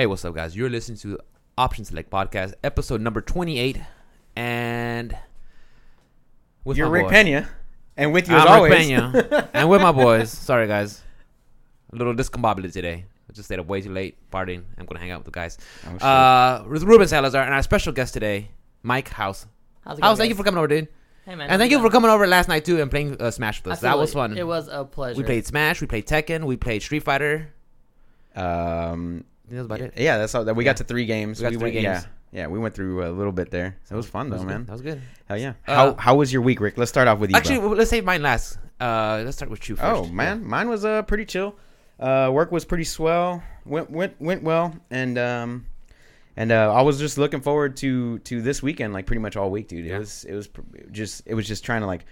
Hey, what's up, guys? You're listening to Option Select Podcast, episode number 28. And with You're my Rick boy. Pena, and with you as I'm always. Rick Pena. and with my boys. Sorry, guys. A little discombobulated today. I just stayed up way too late partying. I'm going to hang out with the guys. Oh, shit. uh, with Ruben Salazar and our special guest today, Mike House. How's it going? House, thank you for coming over, dude. Hey man. And thank you for coming over last night, too, and playing uh, Smash with us. That was fun. It was a pleasure. we played Smash, we played Tekken, we played Street Fighter. um, I think That was about it. yeah, that's all. That we Yeah. got to three games. We got to three went, games. Yeah, yeah, we went through a little bit there. It was fun That though, was man. Good. That was good. Hell yeah. Uh, how how was your week, Rick? Let's start off with you. Actually, well, let's save mine last. Uh, let's start with you first. oh man, mine was uh pretty chill. Uh, work was pretty swell. Went went went well, and um, and uh, I was just looking forward to to this weekend, like pretty much all week, dude. It Yeah. was it was pr- just it was just trying to like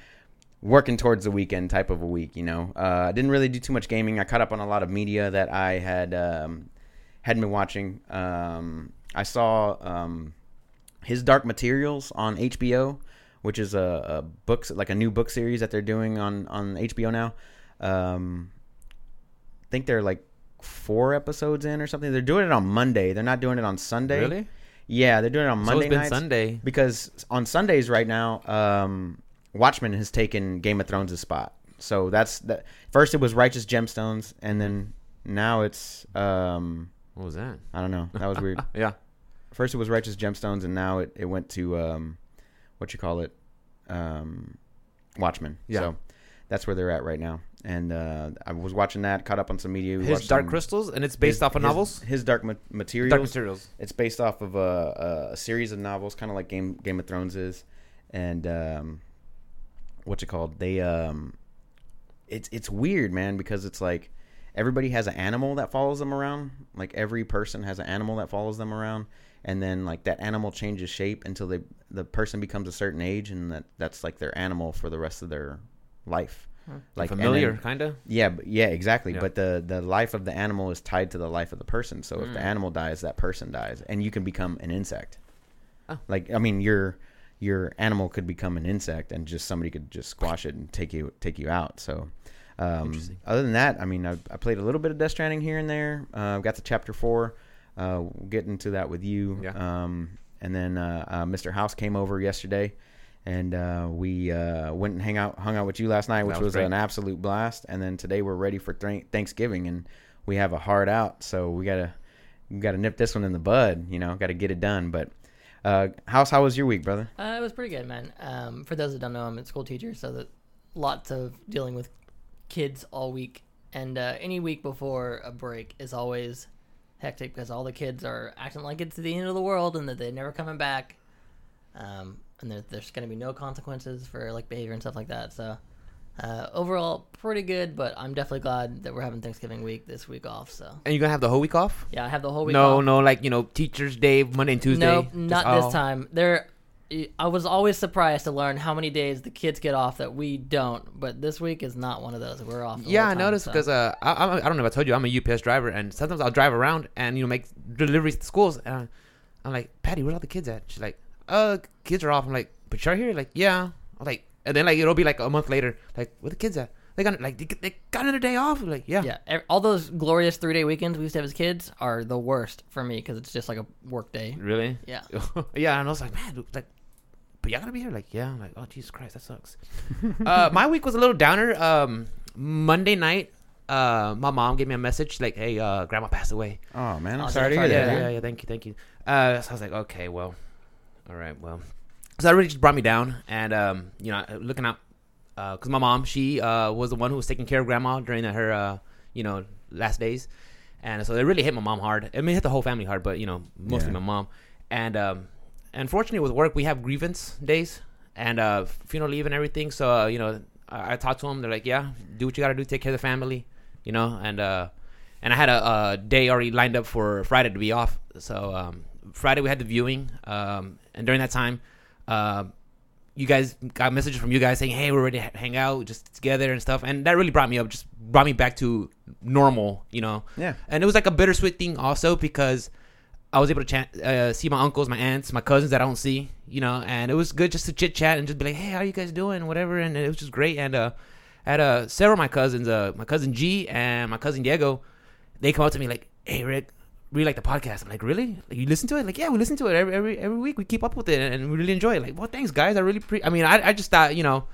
working towards the weekend type of a week, you know. Uh, I didn't really do too much gaming. I caught up on a lot of media that I had um, hadn't been watching. Um, I saw um, his Dark Materials on HBO, which is a, a books like a new book series that they're doing on on HBO now. Um, I think they're like four episodes in or something. They're doing it on Monday. They're not doing it on Sunday. Really? Yeah, they're doing it on So Monday it's been nights Sunday. because on Sundays right now, um, Watchmen has taken Game of Thrones' spot. So that's that. First it was Righteous Gemstones, and then now it's um, What was that? I don't know. That was weird. Yeah. First it was Righteous Gemstones, and now it, it went to um, what you call it, um, Watchmen. Yeah. So that's where they're at right now. And uh, I was watching that, caught up on some media. We His Dark some- Crystals, and it's based his- off of his- novels. His Dark Ma- Materials. Dark Materials. It's based off of a, a series of novels, kind of like Game Game of Thrones is, and um, what's it called? They um, it's it's weird, man, because it's like everybody has an animal that follows them around. Like every person has an animal that follows them around, and then like that animal changes shape until they the person becomes a certain age, and that that's like their animal for the rest of their life. Like familiar, kind of. yeah, but yeah, exactly. Yeah. But the the life of the animal is tied to the life of the person. So if the Mm. animal dies, that person dies, and you can become an insect. Oh. Like I mean, your your animal could become an insect, and just somebody could just squash it and take you take you out. So. Um, other than that, I mean, I, I played a little bit of Death Stranding here and there. Uh, got to chapter four. Uh, we'll get into that with you. Yeah. Um, and then uh, uh, Mr. House came over yesterday, and uh, we uh, went and hang out, hung out with you last night, which That was was, an absolute blast. And then today we're ready for th- Thanksgiving, and we have a hard out, so we gotta we gotta nip this one in the bud. You know, got to get it done. But uh, House, how was your week, brother? Uh, it was pretty good, man. Um, for those that don't know, I'm a school teacher, so that lots of dealing with kids all week, and uh, any week before a break is always hectic because all the kids are acting like it's the end of the world and that they're never coming back. Um, and there, there's going to be no consequences for like behavior and stuff like that. So uh, overall, pretty good. But I'm definitely glad that we're having Thanksgiving week this week off. So And you're gonna have the whole week off? yeah, I have the whole week. no, off. no, like you know, Teachers Day, Monday and Tuesday. Nope, not this time. There, I was always surprised to learn how many days the kids get off that we don't. But this week is not one of those. We're off. Yeah, I time, noticed so. because uh, I, I, I don't know if I told you I'm a UPS driver, and sometimes I'll drive around and you know make deliveries to schools, and I'm like, Patty, where's all the kids at? She's like, uh, kids are off. I'm like, but you're here? Like, yeah. I'm like, and then like it'll be like a month later, like, where the kids at? They got like they, they got another day off. Like, yeah, yeah, all those glorious three day weekends we used to have as kids are the worst for me because it's just like a work day. really, Yeah, yeah. And I was like, man, like, but y'all gotta be here. Like, yeah. I'm like, oh Jesus Christ, that sucks. uh, my week was a little downer. Um, Monday night, uh, my mom gave me a message like, hey, uh, grandma passed away. Oh man, I'm Oh, sorry to sorry hear that. yeah, yeah, yeah. Thank you, thank you. Uh, so I was like, okay, well, all right, well. So that really just brought me down, and um, you know, looking out, because my mom, she uh was the one who was taking care of grandma during her, uh, you know, last days, and so it really hit my mom hard. I mean, it hit the whole family hard, but you know, mostly Yeah. my mom. And um, unfortunately, with work, we have grievance days and uh, funeral leave and everything. So uh, you know, I, I talked to them. They're like, yeah, do what you got to do, take care of the family, you know, and uh, and I had a, a day already lined up for Friday to be off. So um, Friday we had the viewing, um, and during that time, uh, you guys got messages from you guys saying, "Hey, we're ready to hang out, just together and stuff," and that really brought me up, just brought me back to normal, you know. Yeah. And it was like a bittersweet thing also because I was able to chat, uh, see my uncles, my aunts, my cousins that I don't see, you know, and it was good just to chit chat and just be like, "Hey, how you guys doing?" Whatever, and it was just great. And uh, I had uh, several of my cousins, uh, my cousin G and my cousin Diego, they come up to me like, "Hey, Rick, really like the podcast. I'm like, really? Like, you listen to it? Like, yeah, we listen to it every every every week. We keep up with it and we really enjoy it. Like, well, thanks, guys. I really pre. I mean, I I just thought you know,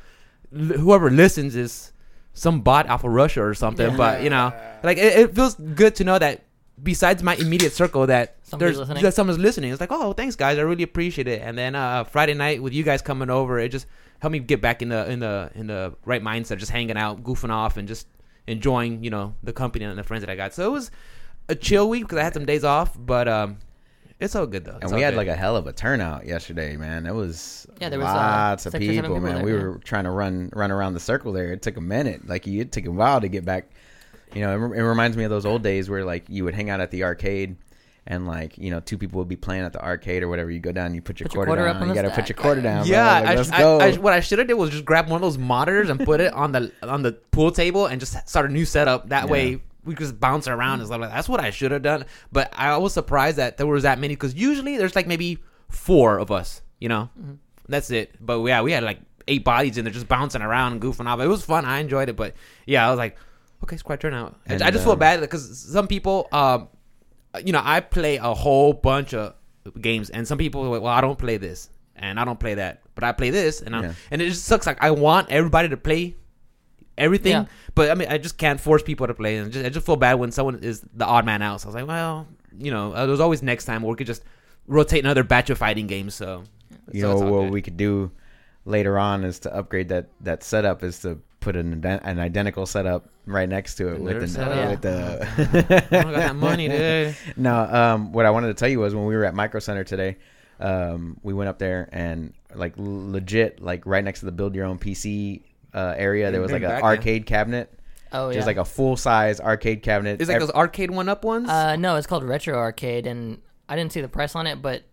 l- whoever listens is some bot off of Russia or something. Yeah. But you know, like it, it feels good to know that besides my immediate circle that Somebody's there's listening. that someone's listening. It's like, oh, thanks, guys. I really appreciate it. And then uh, Friday night with you guys coming over, it just helped me get back in the in the in the right mindset, just hanging out, goofing off, and just enjoying you know the company and the friends that I got. So it was a chill week because I had some days off, but um, it's all good though. And we had like a hell of a turnout yesterday, man. It was Yeah, there was, uh, lots of six or seven people, people man. there, we yeah. were trying to run run around the circle there. It took a minute. Like it took a while to get back. You know, it, it reminds me of those old days where like you would hang out at the arcade. And like you know, two people would be playing at the arcade or whatever. You go down, you put your Put your quarter, quarter up down. on You gotta put your quarter down. yeah. Like, I, let's I- go. I- what I should have did was just grab one of those monitors and put it on the on the pool table and just start a new setup. That Yeah. way we could just bounce around and stuff like that. That's what I should have done. But I was surprised that there was that many because usually there's like maybe four of us. You know, Mm-hmm. that's it. But yeah, we had like eight bodies in there just bouncing around and goofing off. It was fun. I enjoyed it. But yeah, I was like, okay, it's quite turnout. And And, I just feel um, bad because some people, um, you know, I play a whole bunch of games, and some people are like, well, I don't play this, and I don't play that, but I play this, and I Yeah. and it just sucks. Like I want everybody to play everything, Yeah. but I mean, I just can't force people to play, and just, I just feel bad when someone is the odd man out. So I was like, well, you know, uh, there's always next time, or we could just rotate another batch of fighting games. So you so know what good. we could do later on is to upgrade that that setup is to put an an identical setup right next to it with Another the, setup? with the I don't got that money, dude. no um what i wanted to tell you was when we were at micro center today um we went up there and like legit like right next to the build your own pc uh area there was like an back, yeah. arcade cabinet Oh yeah. just like a full size arcade cabinet It's like those arcade one up ones. uh, no, it's called Retro Arcade, and I didn't see the price on it, but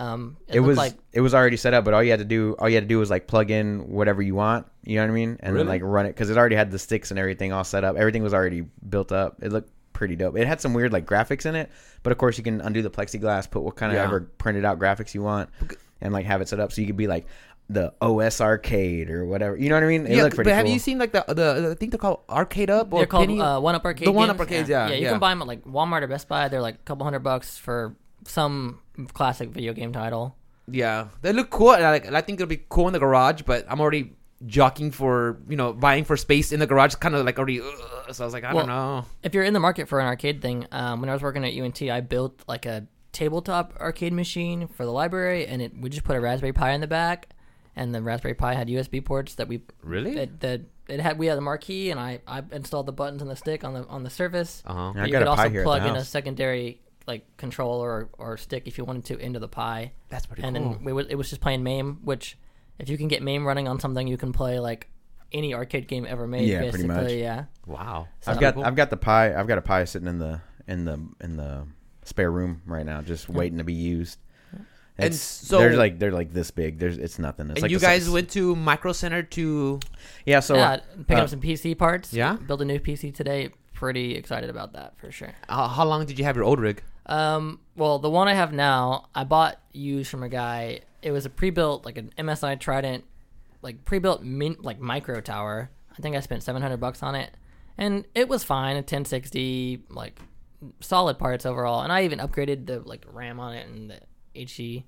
um, it, it was like it was already set up but all you had to do all you had to do was like plug in whatever you want you know what i mean and Really? then like run it because it already had the sticks and everything all set up everything was already built up it looked pretty dope it had some weird like graphics in it but of course you can undo the plexiglass put what kind of Yeah. ever printed out graphics you want and like have it set up so you could be like the os arcade or whatever you know what i mean it yeah, looked pretty but have cool you seen like the, the I think they're called Arcade Up or they're called Penny? uh, One Up Arcade. The One Up games. Arcades, yeah, yeah. You yeah. can buy them at like Walmart or Best Buy. They're like a couple hundred bucks for some classic video game title. Yeah, they look cool. and I, like, I think it'll be cool in the garage, but I'm already jockeying for you know buying for space in the garage. Kind of like already. Ugh, so I was like, I Well, don't know. If you're in the market for an arcade thing, um, when I was working at UNT, I built like a tabletop arcade machine for the library, and it we just put a Raspberry Pi in the back, and the Raspberry Pi had USB ports that we Really? that, that it had we had the marquee, and I, I installed the buttons and the stick on the on the surface. Uh huh. Yeah, I you got could a Pi also here at plug in a secondary like controller or, or stick if you wanted to into the Pi, That's pretty and cool. And then we, wa- it was just playing MAME, which if you can get MAME running on something, you can play like any arcade game ever made. Yeah, pretty much. Yeah. wow. So- i've got cool. i've got the Pi i've got a Pi sitting in the in the in the spare room right now just waiting to be used And It's- so- they're like they're like this big. There's it's nothing. It's and like you guys size- went to Micro Center to Yeah. So yeah, picking uh, up some PC parts. Yeah? build a new PC today. Pretty excited about that for sure. uh, how long did you have your old rig? Um, well, the one I have now, I bought used from a guy. It was a pre-built, like an MSI Trident, like pre-built min- like micro tower. I think I spent seven hundred bucks on it, and it was fine. A ten sixty, like solid parts overall. And I even upgraded the like RAM on it and the HE,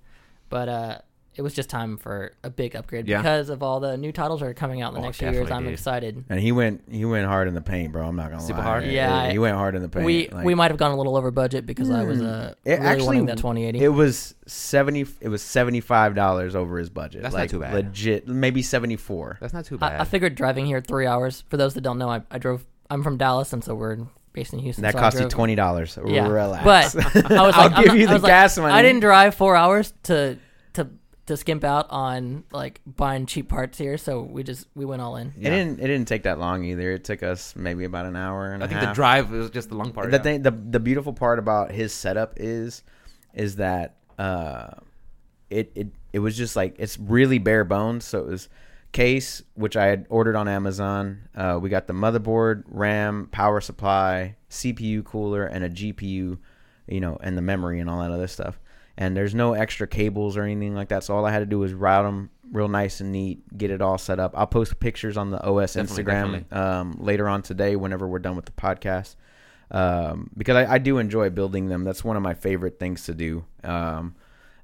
but uh, it was just time for a big upgrade Yeah. because of all the new titles that are coming out in the Oh, next few years. I'm dude. excited. and he went he went hard in the paint, bro. I'm not gonna Super lie. hard? Yeah, he went hard in the paint. We Like, we might have gone a little over budget because I was uh, It really actually wanting that 2080. It was seventy. It was seventy five dollars over his budget. That's not too bad. Legit, maybe seventy four. That's not too bad. I, I figured driving here three hours. For those that don't know, I, I drove. I'm from Dallas, and so we're based in Houston. That so I cost you twenty dollars. Yeah, Relax. but I was I'll like, I'm give not- you the was like, gas money. I didn't drive four hours to to to skimp out on like buying cheap parts here, so we just we went all in. It didn't. It didn't take that long either. It took us maybe about an hour and I a think half. the drive was just the long part. the yeah. thing, the the beautiful part about his setup is, is that uh, it it it was just like it's really bare bones. So it was case which I had ordered on Amazon. Uh, we got the motherboard, RAM, power supply, CPU cooler, and a GPU, you know, and the memory and all that other stuff. And there's no extra cables or anything like that. So all I had to do was route them real nice and neat, get it all set up. I'll post pictures on the OS Definitely, Instagram definitely. um, later on today whenever we're done with the podcast. um, because I, I do enjoy building them. That's one of my favorite things to do. Um,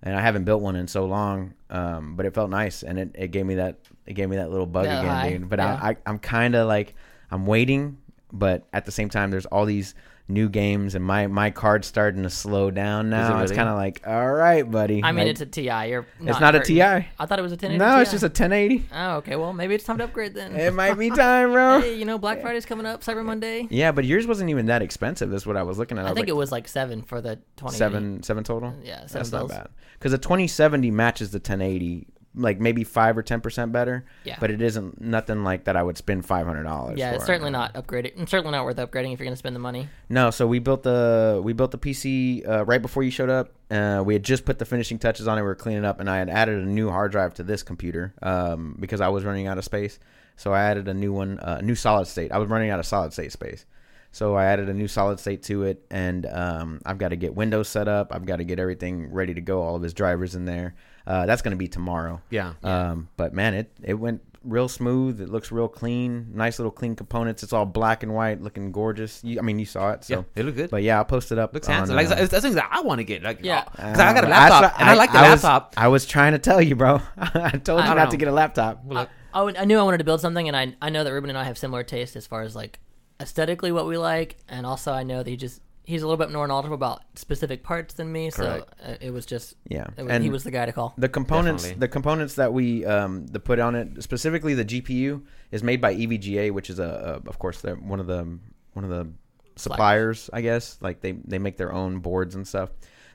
and I haven't built one in so long, um, but it felt nice, and it, it gave me that it gave me that little bug Yeah, again, high. dude. But Yeah. I, I I'm kind of like I'm waiting, but at the same time, there's all these new games, and my my card's starting to slow down now. It's really? kind of like, all right, buddy. I mean, Like, it's a Ti. You're it's not a. Ti. I thought it was a 1080. No, it's just a 1080. Oh, okay. Well, maybe it's time to upgrade then. It might be time, bro. hey, you know, Black Friday's coming up, Cyber Monday. Yeah, but yours wasn't even that expensive. That's what I was looking at. I was think like it was like seven for the 20. seven, seven total. Yeah, seven That's not bad. Because the 2070 matches the 1080, like maybe five or ten percent better. Yeah. But it isn't nothing like that. I would spend five hundred dollars. Yeah, it's certainly not upgrading. It's certainly not worth upgrading if you're going to spend the money. No, so we built the we built the PC uh, right before you showed up. Uh, we had just put the finishing touches on it. We were cleaning up, and I had added a new hard drive to this computer um, because I was running out of space. So I added a new one, uh, a new solid state. I was running out of solid state space, so I added a new solid state to it, and um, I've got to get Windows set up. I've got to get everything ready to go. All of his drivers in there. Uh, that's going to be tomorrow. Yeah. Um, but man, it it went real smooth. It looks real clean. Nice little clean components. It's all black and white, looking gorgeous. You, I mean, you saw it. So. yeah, it looked good. But yeah, I'll post it up. Looks on, handsome. Like uh, that's that's things that I want to get. Like Yeah. yeah, because I got a uh, laptop that's what- and I, like the was- laptop. I was trying to tell you, bro. I told I you don't know. to get a laptop. Well, I, I knew I wanted to build something, and I I know that Ruben and I have similar taste as far as like aesthetically what we like, and also I know that he just he's a little bit more knowledgeable about specific parts than me. Correct. So uh, it was just Yeah, it was, and he was the guy to call. the components. Definitely. The components that we um the put on it, specifically the GPU, is made by E EVGA, which is a, a of course they're one of the one of the suppliers, I guess. Like they they make their own boards and stuff.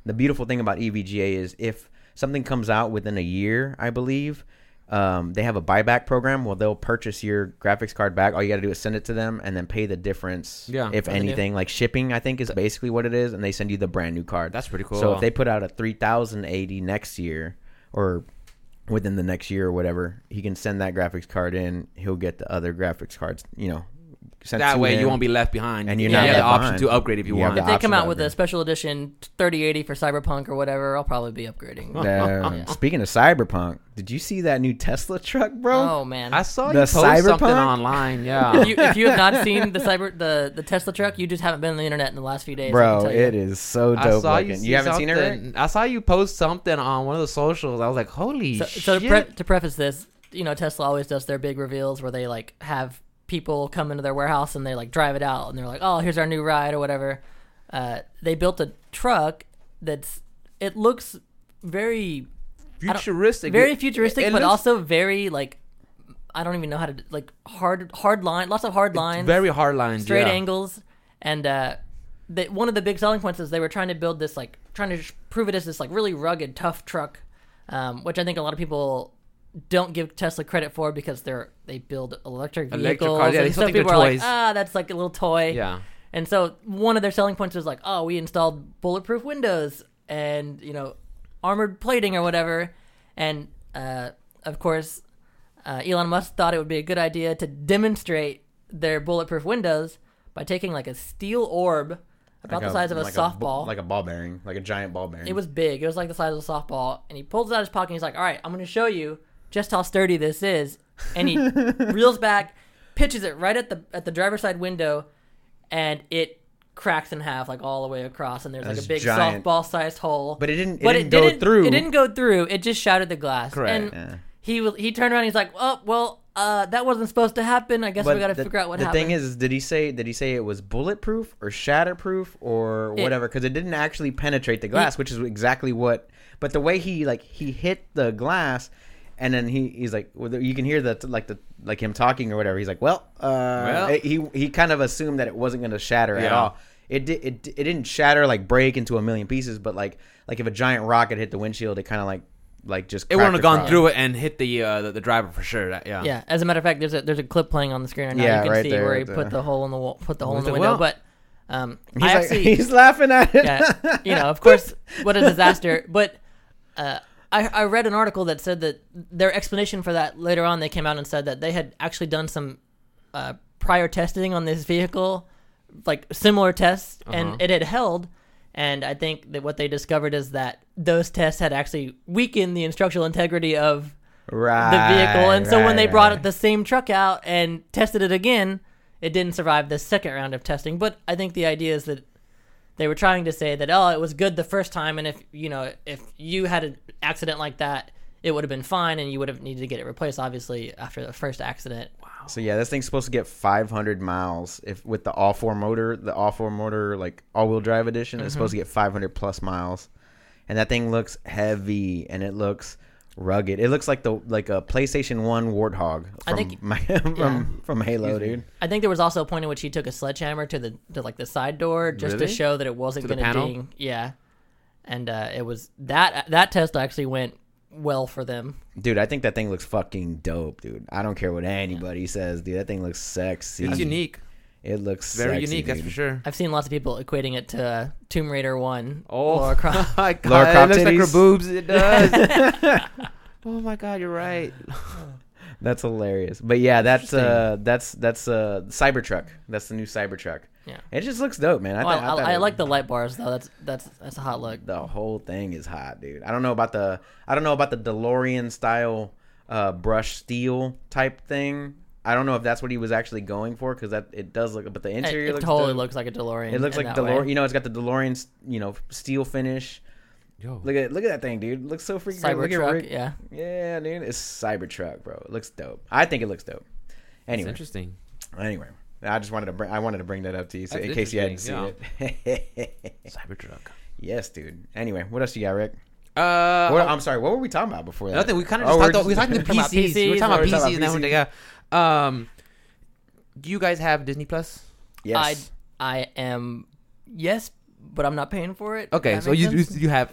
The beautiful thing about E EVGA is if something comes out within a year, I believe. Um, they have a buyback program. Well, they'll purchase your graphics card back. All you got to do is send it to them and then pay the difference. Yeah. if anything, like shipping, I think is basically what it is, and they send you the brand new card. that's pretty cool. So if they put out a 3080 next year or within the next year or whatever, he can send that graphics card in. He'll get the other graphics cards, you know, sent that way him. you won't be left behind, And you're you not have the option behind. to upgrade if you, You have want. the If they come out to with a special edition 3080 for Cyberpunk or whatever, I'll probably be upgrading. Uh, speaking of Cyberpunk, did you see that new Tesla truck, bro? Oh man! I saw The you post something Cyberpunk? online. Yeah, if, you, if you have not seen the cyber the, the Tesla truck, you just haven't been on the internet in the last few days. Bro, it is so I dope saw looking. you. You, haven't seen it, Rick? something- I saw you post something on one of the socials. I was like, holy So, shit! so to, pre- to preface this, you know, Tesla always does their big reveals where they like have people come into their warehouse and they like drive it out and they're like, "Oh, here's our new ride" or whatever. Uh, they built a truck that's it looks very futuristic. very futuristic, it but looks- also very like I don't even know how to like hard hard line, lots of hard lines, very hard lines, straight yeah. angles, and uh, one of the big selling points is they were trying to build this like trying to prove it as this like really rugged, tough truck, um, which I think a lot of people don't give Tesla credit for because they're they build electric vehicles. Electric cars, yeah, they and still so people are like, ah, that's like a little toy. Yeah, And so one of their selling points was like, oh, we installed bulletproof windows and you know armored plating or whatever. And uh, of course, uh, Elon Musk thought it would be a good idea to demonstrate their bulletproof windows by taking like a steel orb about Like the size of a like softball. like a ball bearing, like a giant ball bearing. it was big. It was like the size of a softball. And he pulls it out of his pocket. and He's like, "All right, I'm going to show you just how sturdy this is." And he reels back, pitches it right at the at the driver's side window, and it cracks in half like all the way across. And there's like That's a big giant. softball sized hole. but it didn't. It but didn't it go didn't through. It didn't go through. It just shattered the glass. Correct. And Yeah. he was he turned around. He's like, "Oh well, uh, that wasn't supposed to happen. I guess we got to figure out what the happened." The thing is, did he say did he say it was bulletproof or shatterproof or It- whatever? Because it didn't actually penetrate the glass, which is exactly what. But the way he like he hit the glass, and then he he's like, well, you can hear the like the like him talking or whatever. He's like, well, uh, Well. he he kind of assumed that it wasn't going to shatter at all. It, did, it it didn't shatter like break into a million pieces, but like like if a giant rocket hit the windshield, it kind of like like just it wouldn't have gone through it and hit the uh, the, the driver for sure. That, yeah, Yeah, as a matter of fact, there's a there's a clip playing on the screen right now. Yeah, you can right see there where he at the- put the hole in the wall, put the hole in He's the window. well- but um, He's, I like, actually, he's laughing at it. yeah, you know, of course, what a disaster. But uh, I I read an article that said that their explanation for that later on they came out and said that they had actually done some uh, prior testing on this vehicle, like similar tests, Uh-huh. and it had held. And I think that what they discovered is that those tests had actually weakened the instructional integrity of right. the vehicle. And so when they brought right. the same truck out and tested it again, it didn't survive the second round of testing. But I think the idea is that they were trying to say that oh, it was good the first time, and if you know if you had an accident like that, it would have been fine, and you would have needed to get it replaced. Obviously, after the first accident. Wow. So yeah, this thing's supposed to get 500 miles if with the all four motor, the all four motor like all wheel drive edition. It's mm-hmm. supposed to get 500 plus miles, and that thing looks heavy and it looks rugged. It looks like the like a PlayStation One Warthog from I think- my, from, yeah. from Halo, dude. I think there was also a point in which he took a sledgehammer to the to like the side door just Really? to show that it wasn't To going to ding. Yeah, and uh, it was that that test actually went well for them. Dude, I think that thing looks fucking dope, dude. I don't care what anybody says, dude. That thing looks sexy. It's unique. It looks Very sexy, unique, that's for sure. I've seen lots of people equating it to uh, Tomb Raider One. Oh Lara Croft. my god! Lara Croft it looks like her titties? boobs. It does. oh my god, you're right. That's hilarious. But yeah, that's uh that's that's uh Cybertruck. That's the new Cybertruck. Yeah. It just looks dope, man. I, Well, thought- I, thought I it- like the light bars though. That's that's that's a hot look. the whole thing is hot, dude. I don't know about the I don't know about the DeLorean style uh brush steel type thing. I don't know if that's what he was actually going for because that it does look, but the interior it looks totally dope. looks like a DeLorean. It looks like. DeLorean. You know, it's got the DeLorean, you know, steel finish. Yo, Look at look at that thing, dude. It looks so freaking good. Look at Cybertruck. Rick. Yeah. Yeah, dude. It's Cybertruck, bro. It looks dope. I think it looks dope. it's Anyway, interesting. anyway, I just wanted to bring I wanted to bring that up to you so, in case you hadn't seen interesting, it. Cybertruck. yes, dude. Anyway, what else you got, Rick? Uh, What, I'm sorry. What were we talking about before that? Nothing. We kind of Oh, just we're talked. About, we just- talked about Talking PCs. about We were talking about PCs. We're talking PCs. about And then yeah. Um, do you guys have Disney Plus? Yes. I I am yes, but I'm not paying for it. Okay, so you, you you have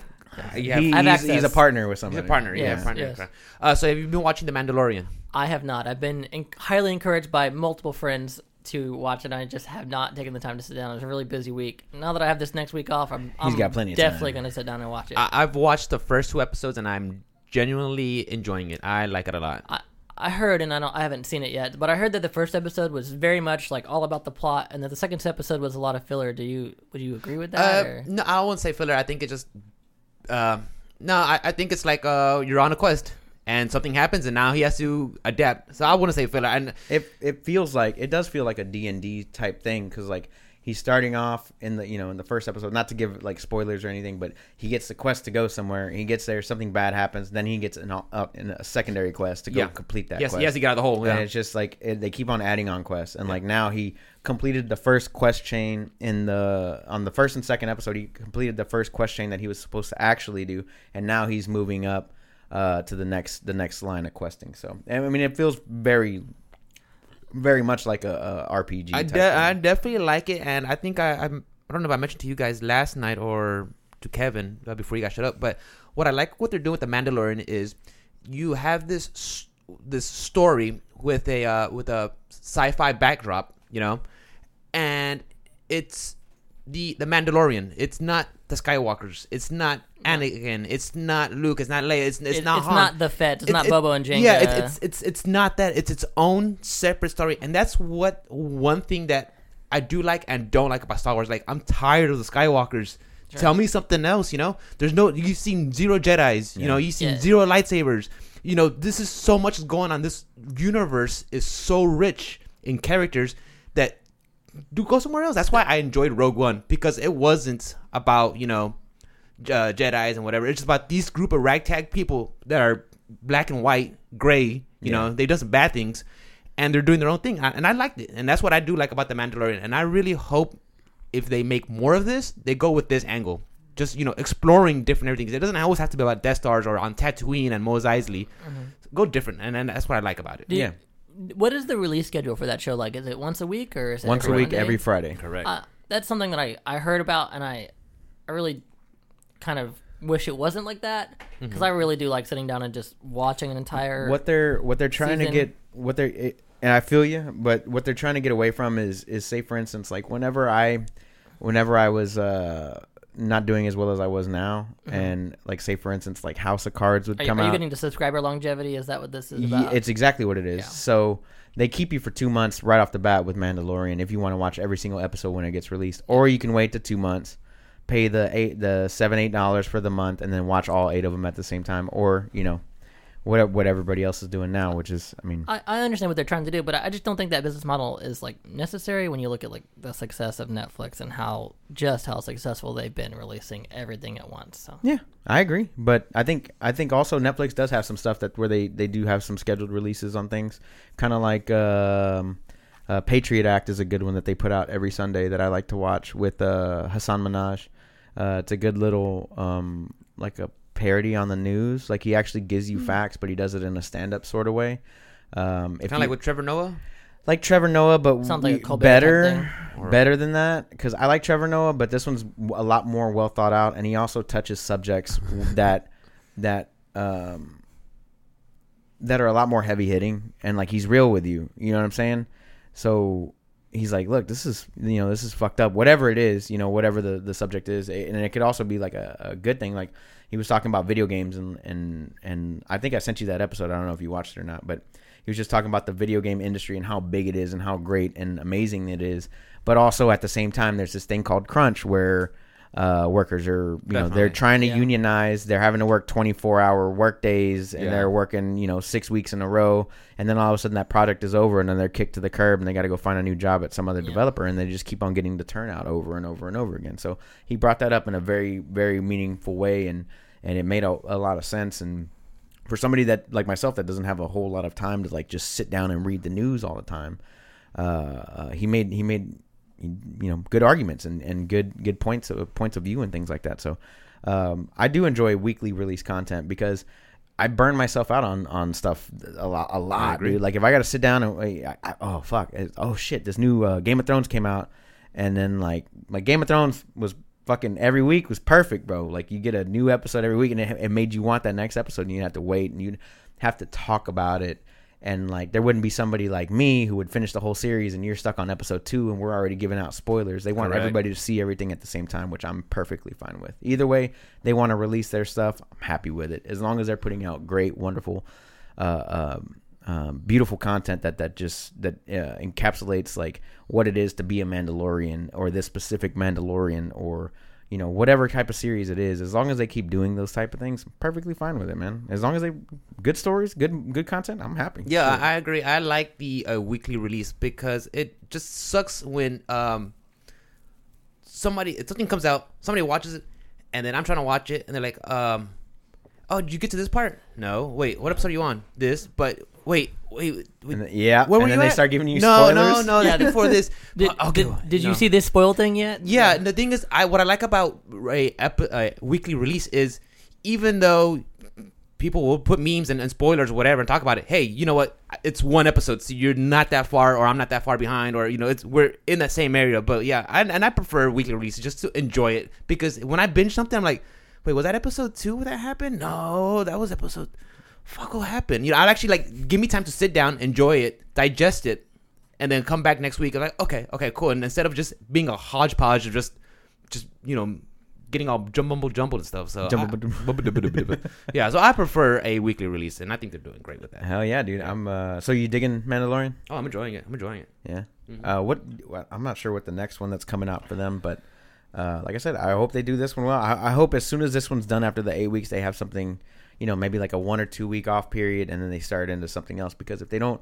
you have He- I have he's, he's a partner with he's somebody. a partner. Yeah, Yes, partner. yes. Uh, so have you been watching The Mandalorian? I have not. I've been in- highly encouraged by multiple friends to watch it. And I just have not taken the time to sit down. It was a really busy week. Now that I have this next week off, I'm, I'm got plenty of definitely time. going to sit down and watch it. I, I've watched the first two episodes and I'm genuinely enjoying it. I like it a lot. I, I heard, and I don't, I haven't seen it yet, but I heard that the first episode was very much like all about the plot, and that the second episode was a lot of filler. Do you would you agree with that? Uh, no, I won't say filler. I think it just. Uh, no, I, I think it's like uh, you're on a quest and something happens and now he has to adapt. So I wouldn't say filler. And It it feels like it does feel like a D and D type thing because like he's starting off in the you know in the first episode. Not to give like spoilers or anything, but he gets the quest to go somewhere. He gets there, something bad happens. Then he gets an uh, in a secondary quest to go Yeah. complete that. yes, quest. Yes he got to get out of the hole. And Yeah. it's just like it, they keep on adding on quests, and like now he completed the first quest chain in the on the first and second episode. He completed the first quest chain that he was supposed to actually do, and now he's moving up uh, to the next the next line of questing. So I mean, it feels very, very much like a, a RPG. I, de- I definitely like it, and I think I I'm, I don't know if I mentioned to you guys last night or to Kevin uh, before you guys shut up, but what I like what they're doing with the Mandalorian is you have this this story with a uh, with a sci-fi backdrop, you know, and it's the the Mandalorian. It's not the Skywalkers. It's not Anakin. It's not Luke. It's not Leia. It's it's It- not it's Han. not the Fett. It's It- not it- Boba and Jango. Yeah, it's, it's it's it's not that. It's its own separate story, and that's what one thing that I do like and don't like about Star Wars. Like I'm tired of the Skywalkers. Tell me something else. You know, there's no. You've seen zero Jedi's. You know, you've seen Yeah. zero lightsabers. You know, this is so much is going on. This universe is so rich in characters that do go somewhere else. That's why I enjoyed Rogue One because it wasn't about you know uh, Jedi's and whatever. It's just about these group of ragtag people that are black and white, gray. You Yeah. know, they done some bad things, and they're doing their own thing. I- And I liked it, and that's what I do like about the Mandalorian. And I really hope if they make more of this, they go with this angle. Just you know, exploring different everything. It doesn't always have to be about Death Stars or on Tatooine and Mos Eisley. Go different, and, and that's what I like about it. Do you- yeah, What is the release schedule for that show like? Is it once a week or is it once a week, Monday? every Friday. Correct. Uh, that's something that I, I heard about and I I really kind of wish it wasn't like that because I really do like sitting down and just watching an entire what they're what they're trying to get what they're it, and I feel you, but what they're trying to get away from is is say for instance like whenever I whenever I was uh not doing as well as I was now and like say for instance like House of Cards would Are you, come are you getting to subscriber longevity? Is that what this is about? it's exactly what it is. Yeah. So they keep you for two months right off the bat with Mandalorian if you want to watch every single episode when it gets released, or you can wait to two months, pay the eight the seven eight dollars for the month, and then watch all eight of them at the same time, or you know what what everybody else is doing now, which is, I mean, I, I understand what they're trying to do, but I just don't think that business model is like necessary when you look at like the success of Netflix and how just how successful they've been releasing everything at once. So yeah, I agree. But I think I think also Netflix does have some stuff that where they they do have some scheduled releases on things, kind of like. Um, uh, Patriot Act is a good one that they put out every Sunday that I like to watch with uh, Hasan Minhaj. Uh, it's a good little um, like a parody on the news. Like he actually gives you facts, but he does it in a stand-up sort of way. Um, if Kind of like with Trevor Noah. like Trevor Noah, but Sounds like a we- better, Or- better than that. Because I like Trevor Noah, but this one's a lot more well thought out, and he also touches subjects that that um, that are a lot more heavy hitting, and like he's real with you. You know what I'm saying? So he's like, look, this is you know this is fucked up. Whatever it is, you know, whatever the the subject is, and it could also be like a, a good thing. Like he was talking about video games, and and and I think I sent you that episode. I don't know if you watched it or not, but he was just talking about the video game industry and how big it is and how great and amazing it is. But also at the same time, there's this thing called crunch where uh, workers are, you know, they're trying to Yeah. unionize. They're having to work 24 hour work days and Yeah. they're working, you know, six weeks in a row. And then all of a sudden that project is over and then they're kicked to the curb and they got to go find a new job at some other Yeah. developer and they just keep on getting the turnout over and over and over again. So he brought that up in a very, very meaningful way and, and it made a, a lot of sense. And for somebody that like myself that doesn't have a whole lot of time to like just sit down and read the news all the time, uh, uh, he made he made you know good arguments and, and good good points of points of view and things like that. So um, I do enjoy weekly release content because I burn myself out on on stuff a lot a lot, dude. Like if I got to sit down and wait, I, I, oh fuck, oh shit, this new uh, Game of Thrones came out, and then like my Game of Thrones was fucking every week was perfect, bro. Like you get a new episode every week, and it, it made you want that next episode, and you have to wait, and you'd have to talk about it. And like there wouldn't be somebody like me who would finish the whole series, and you're stuck on episode two, and we're already giving out spoilers. They want Correct. everybody to see everything at the same time, which I'm perfectly fine with. Either way, they want to release their stuff. I'm happy with it as long as they're putting out great, wonderful, uh, um, um, beautiful content that that just that uh, encapsulates like what it is to be a Mandalorian or this specific Mandalorian or you know whatever type of series it is. As long as they keep doing those type of things, I'm perfectly fine with it, man. As long as they good stories, good good content, I'm happy. Yeah, Shit. I agree. I like the uh, weekly release because it just sucks when um somebody something comes out, somebody watches it, and then I'm trying to watch it, and they're like, um, "Oh, did you get to this part? No. Wait, what episode are you on? This, but wait, wait, wait then- yeah, where were and you then they at? start giving you no, spoilers. no, no, Yeah. before this. Did, Uh, okay, did, did no. you see this spoil thing yet? Yeah, and the thing is, I what I like about a ep- uh, weekly release is even though people will put memes and, and spoilers or whatever and talk about it. Hey, you know what? It's one episode, so you're not that far, or I'm not that far behind, or you know, it's we're in that same area. But yeah, I, and I prefer weekly releases just to enjoy it because when I binge something, I'm like, wait, was that episode two that happened? No, that was episode. Fuck, will happen? You know, I'd actually like give me time to sit down, enjoy it, digest it, and then come back next week and like, okay, okay, cool. And instead of just being a hodgepodge of just, just you know, getting all jumble jumbled and stuff. So I- yeah, so I prefer a weekly release, and I think they're doing great with that. Hell yeah, dude. I'm uh so you digging Mandalorian? Oh, I'm enjoying it. I'm enjoying it. Yeah. Mhm. Uh, what, what? I'm not sure what the next one that's coming out for them, but uh, like I said, I hope they do this one well. I, I hope as soon as this one's done after the eight weeks, they have something, you know, maybe like a one or two week off period, and then they start into something else. Because if they don't,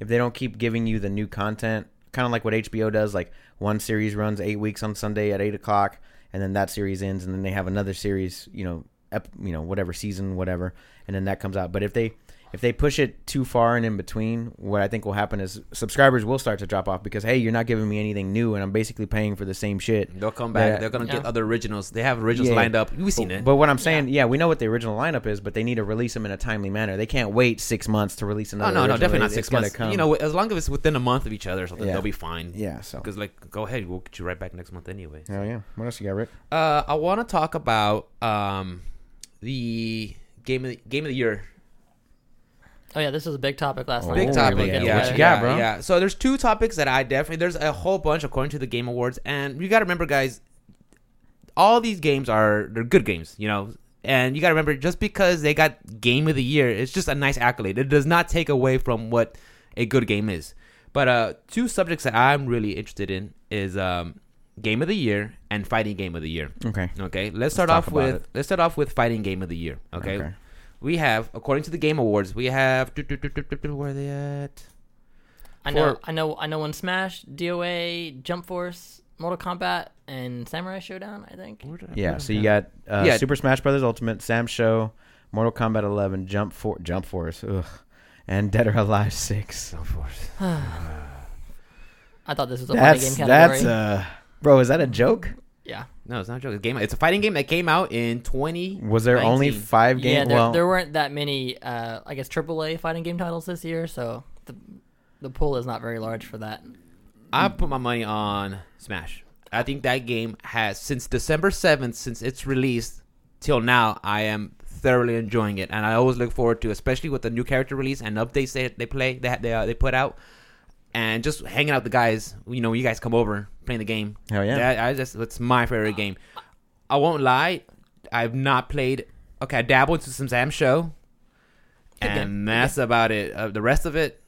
if they don't keep giving you the new content, kind of like what HBO does, like one series runs eight weeks on Sunday at eight o'clock, and then that series ends, and then they have another series, you know, ep, you know, whatever season, whatever, and then that comes out. But if they if they push it too far and in between, what I think will happen is subscribers will start to drop off because hey, you're not giving me anything new, and I'm basically paying for the same shit. They'll come back. Yeah. They're gonna get other originals. They have originals Yeah. lined up. We've seen it. But what I'm saying, yeah. we know what the original lineup is, but they need to release them in a timely manner. They can't wait six months to release Oh another. no, no, original. definitely not It's six gotta months. come. You know, as long as it's within a month of each other or something, Yeah. they'll be fine. yeah. So, Because like, go ahead, we'll get you right back next month anyway. Oh yeah. What else you got, Rick? Uh, I want to talk about um the game of the, game of the year Oh yeah, this was a big topic last Oh, night. Big yeah, topic. yeah. Yeah, What you got, yeah, bro? Yeah. So there's two topics that I definitely there's a whole bunch according to the Game Awards, and you got to remember, guys, all these games are they're good games, you know. And you got to remember, just because they got Game of the Year, it's just a nice accolade. It does not take away from what a good game is. But uh, two subjects that I'm really interested in is um, Game of the Year and Fighting Game of the Year. Okay. Okay, let's start talk off with it. let's start off with Fighting Game of the Year. Okay, Okay. We have, according to the Game Awards, we have where are they at? I know, For- I know, I know. In Smash, DOA, Jump Force, Mortal Kombat, and Samurai Shodown. I think. I Yeah, so you got uh, Yeah. Super Smash Brothers Ultimate, Sam Show, Mortal Kombat 11, Jump For Jump Force, ugh, and Dead or Alive 6. Of course. I thought this was a fighting That's game category. that's uh, bro. Is that a joke? yeah, No, it's not a joke. It's a game. It's a fighting game that came out in 20. Was there only 19. five yeah. games? There, well, there weren't that many. Uh, I guess AAA fighting game titles this year, so the the pool is not very large for that. I put my money on Smash. I think that game has since December 7th, since its release till now, I am thoroughly enjoying it, and I always look forward to, especially with the new character release and updates they they play they they, uh, they put out, and just hanging out with the guys. You know, when you guys come over playing the game. hell yeah. That, I just it's my favorite game. I won't lie, I've not played. Okay, I dabbled into some Sam Show, Good game. and that's about it. Uh, the rest of it,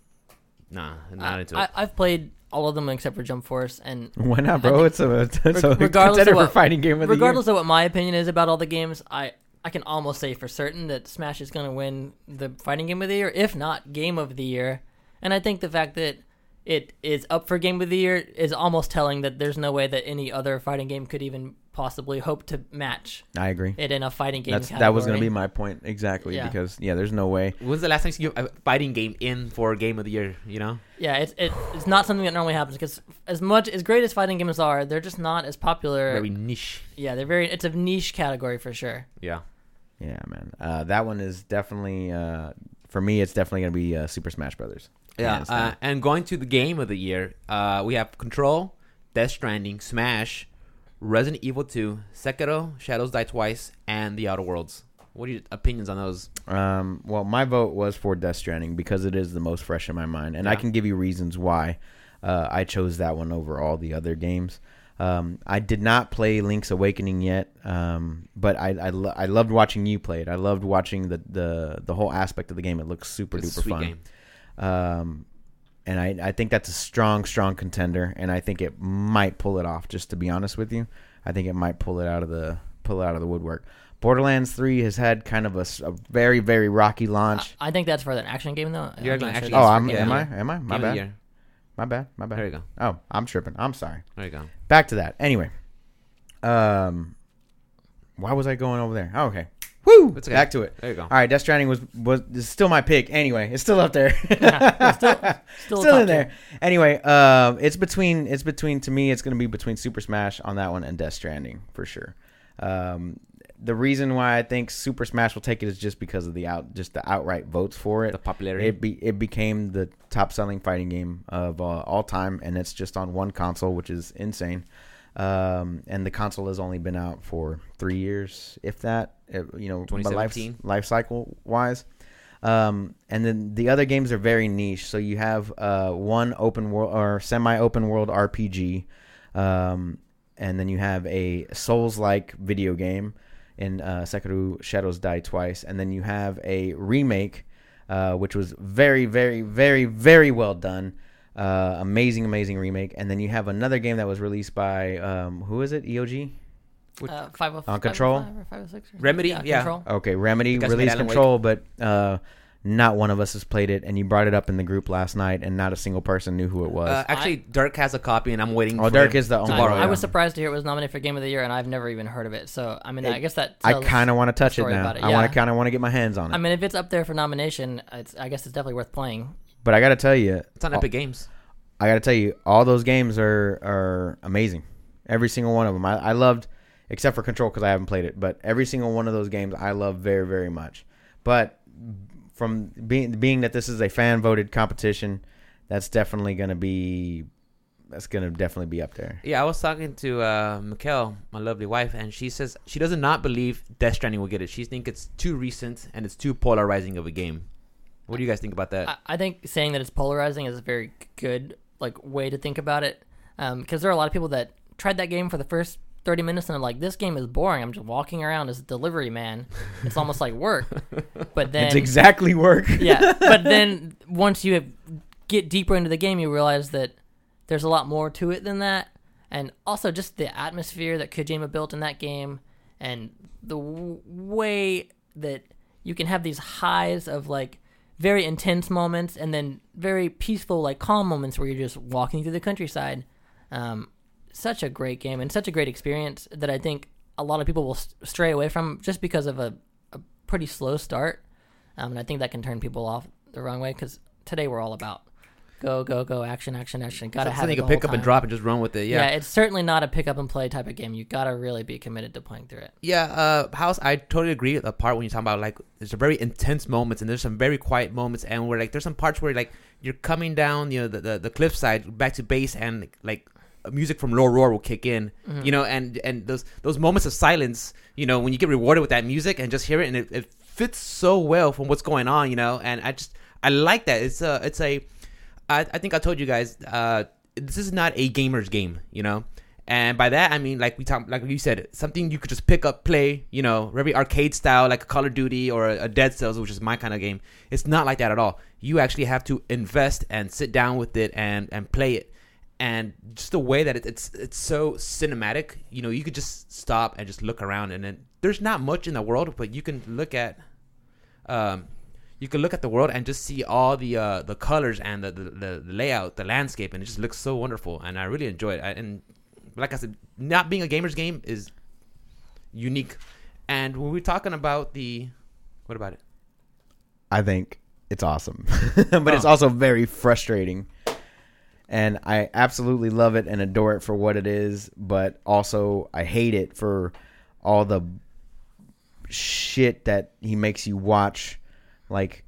nah, not I, into I, it. I've played all of them except for Jump Force, and Why not, bro? It's a, it's a regardless of what- fighting game of regardless of what my opinion is about all the games, I I can almost say for certain that Smash is going to win the fighting game of the year, if not game of the year. And I think the fact that it is up for game of the year is almost telling that there's no way that any other fighting game could even possibly hope to match. I agree. it in a fighting game. That's that was going to be my point exactly Yeah. because yeah, there's no way. When's the last time you a fighting game in for game of the year? You know, Yeah, it's it, it's not something that normally happens because as much as great as fighting games are, they're just not as popular. very niche. yeah, they're very. It's a niche category for sure. Yeah. Yeah, man. Uh, that one is definitely uh, for me. It's definitely going to be uh, Super Smash Brothers. Yeah, uh, and going to the game of the year, uh, we have Control, Death Stranding, Smash, Resident Evil 2, Sekiro, Shadows Die Twice, and The Outer Worlds. What are your opinions on those? Um, well, my vote was for Death Stranding because it is the most fresh in my mind, and I can give you reasons why uh, I chose that one over all the other games. Um, I did not play Link's Awakening yet, um, but I I, lo- I loved watching you play it. I loved watching the, the the whole aspect of the game. It looks super It's a duper fun. game. Um, and I, I think that's a strong, strong contender, and I think it might pull it off. Just to be honest with you, I think it might pull it out of the pull it out of the woodwork. Borderlands Three has had kind of a very, very rocky launch. I, I think that's for an action game though. You're I'm gonna not actually- sure oh, I'm am I am I my Game bad my bad my bad. There you go. Oh, I'm tripping. I'm sorry. There you go. Back to that. Anyway, um, why was I going over there? Oh, okay. Woo! Okay. Back to it. There you go. All right, Death Stranding was was is still my pick. Anyway, it's still up there. still, still, top in there. tier. Anyway, um, it's between it's between to me. It's going to be between Super Smash on that one and Death Stranding for sure. Um, the reason why I think Super Smash will take it is just because of the out just the outright votes for it. The it. popularity. It be it became the top selling fighting game of uh, all time, and it's just on one console, which is insane. Um, and the console has only been out for three years, if that. uh, you know, life life cycle wise. Um, and then the other games are very niche. So you have uh, one open world or semi open world RPG, um, and then you have a Souls like video game in uh, Sekiro Shadows Die Twice, and then you have a remake, uh, which was very, very, very, very well done. Uh, amazing, amazing remake. And then you have another game that was released by um, who is it? EOG. Uh, five oh- On Control? 505 or 506 or Remedy, something? yeah. Control. Okay, Remedy The guys released Alan Wake. Control, but uh, not one of us has played it, and you brought it up in the group last night, and not a single person knew who it was. Uh, actually, Dirk has a copy, and I'm waiting. Oh, for Dirk him is the to only borrow I was surprised to hear it was nominated for Game of the Year, and I've never even heard of it. So I mean, It- I guess that I kind of want to touch it now. about it, I want to kind of want to get my hands on it. I mean, if it's up there for nomination, it's, I guess it's definitely worth playing. But I got to tell you, It's on Epic Games. I got to tell you, all those games are are amazing. Every single one of them. I, I loved, except for Control because I haven't played it. But every single one of those games I love very very much. But from being being that this is a fan voted competition, that's definitely going to be that's to definitely be up there. Yeah, I was talking to uh, Mikkel, my lovely wife, and she says she does not believe Death Stranding will get it. She thinks it's too recent and it's too polarizing of a game. What do you guys think about that? I, I think saying that it's polarizing is a very good like way to think about it, um, because there are a lot of people that tried that game for the first thirty minutes and are like, "This game is boring. I'm just walking around as a delivery man. It's almost like work." But then it's exactly work. yeah, but then once you have, get deeper into the game, you realize that there's a lot more to it than that, and also just the atmosphere that Kojima built in that game, and the w- way that you can have these highs of like very intense moments and then very peaceful like calm moments where you're just walking through the countryside. Um, such a great game and such a great experience that i think a lot of people will stray away from just because of a, a pretty slow start. Um, and i think that can turn people off the wrong way because today we're all about go go go action action action gotta have something you can pick up and drop and just run with it. yeah. Yeah. it's certainly not a pick up and play type of game you gotta really be committed to playing through it Yeah, uh, House. I totally agree with the part when you talk about like there's a very intense moments and there's some very quiet moments and where like there's some parts where like you're coming down, you know, the the, the cliffside back to base and like music from Low Roar will kick in, Mm-hmm. you know, and and those those moments of silence, you know, when you get rewarded with that music and just hear it and it, it fits so well from what's going on, you know, and I just I like that. It's a it's a I, I think I told you guys uh, this is not a gamer's game, you know. And by that I mean like we talk like you said something you could just pick up, play, you know, very arcade style like a Call of Duty or a, a Dead Cells, which is my kind of game. It's not like that at all. You actually have to invest and sit down with it and and play it. And just the way that it, it's it's so cinematic, you know, you could just stop and just look around, and then there's not much in the world, but you can look at um, you can look at the world and just see all the uh, the colors and the, the, the, layout, the landscape, and it just looks so wonderful. And I really enjoy it. I, and like I said, not being a gamer's game is unique. And when we're talking about the, what about it? I think it's awesome, but it's Oh. also very frustrating. And I absolutely love it and adore it for what it is, but also I hate it for all the shit that he makes you watch, like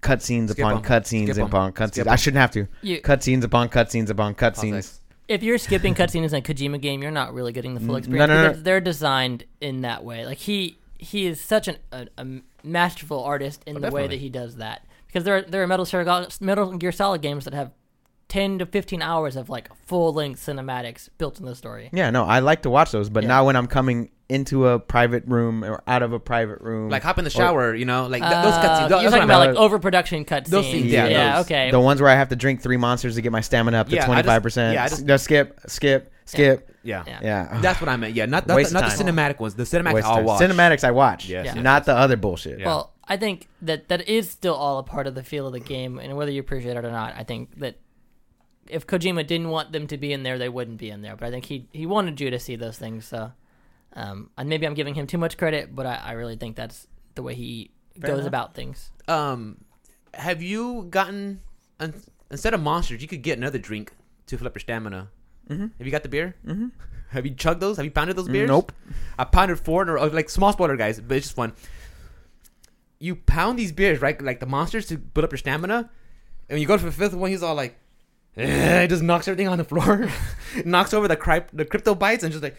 cutscenes Skip upon 'em. cutscenes Skip 'em. upon cutscenes. Skip I 'em. shouldn't have to. You- Cutscenes upon cutscenes upon cutscenes. If you're skipping cutscenes in a Kojima game, you're not really getting the full experience. no, no, no. because They're designed in that way. Like he he is such an, a, a masterful artist in Oh, the way definitely. that he does that. Because there are, there are Metal Gear, Metal Gear Solid games that have ten to fifteen hours of like full length cinematics built in the story. Yeah, no, I like to watch those, but Yeah. now when I'm coming into a private room or out of a private room, Like hop in the shower, you know, like th- those Uh, cutscenes. You're talking what I about meant. like overproduction cutscenes. Those scenes, yeah, yeah, those. okay. the ones where I have to drink three monsters to get my stamina up to Yeah, I just- twenty five percent. yeah, I just- Just skip, skip, skip. yeah. Yeah. Yeah, That's what I meant. Yeah, not not, the, of not the cinematic ones. The cinematics I'll watch. Cinematics I watch, Yes, yes, not the other bullshit. Yeah. Well, I think that that is still all a part of the feel of the game, and whether you appreciate it or not, I think that if Kojima didn't want them to be in there, they wouldn't be in there. But I think he he wanted you to see those things. So, um, and maybe I'm giving him too much credit, but I, I really think that's the way he Fair goes enough. about things. Um, have you gotten un- instead of monsters, you could get another drink to fill up your stamina. Mhm. Have you got the beer? Mm-hmm. Have you chugged those? Have you pounded those beers? Nope. I pounded four, or like small spoiler, guys, but it's just fun. You pound these beers, right? Like the monsters to build up your stamina, and when you go for the fifth one, he's all like, eh, it just knocks everything on the floor, knocks over the cry- the cryptobiotes, and just like, eh,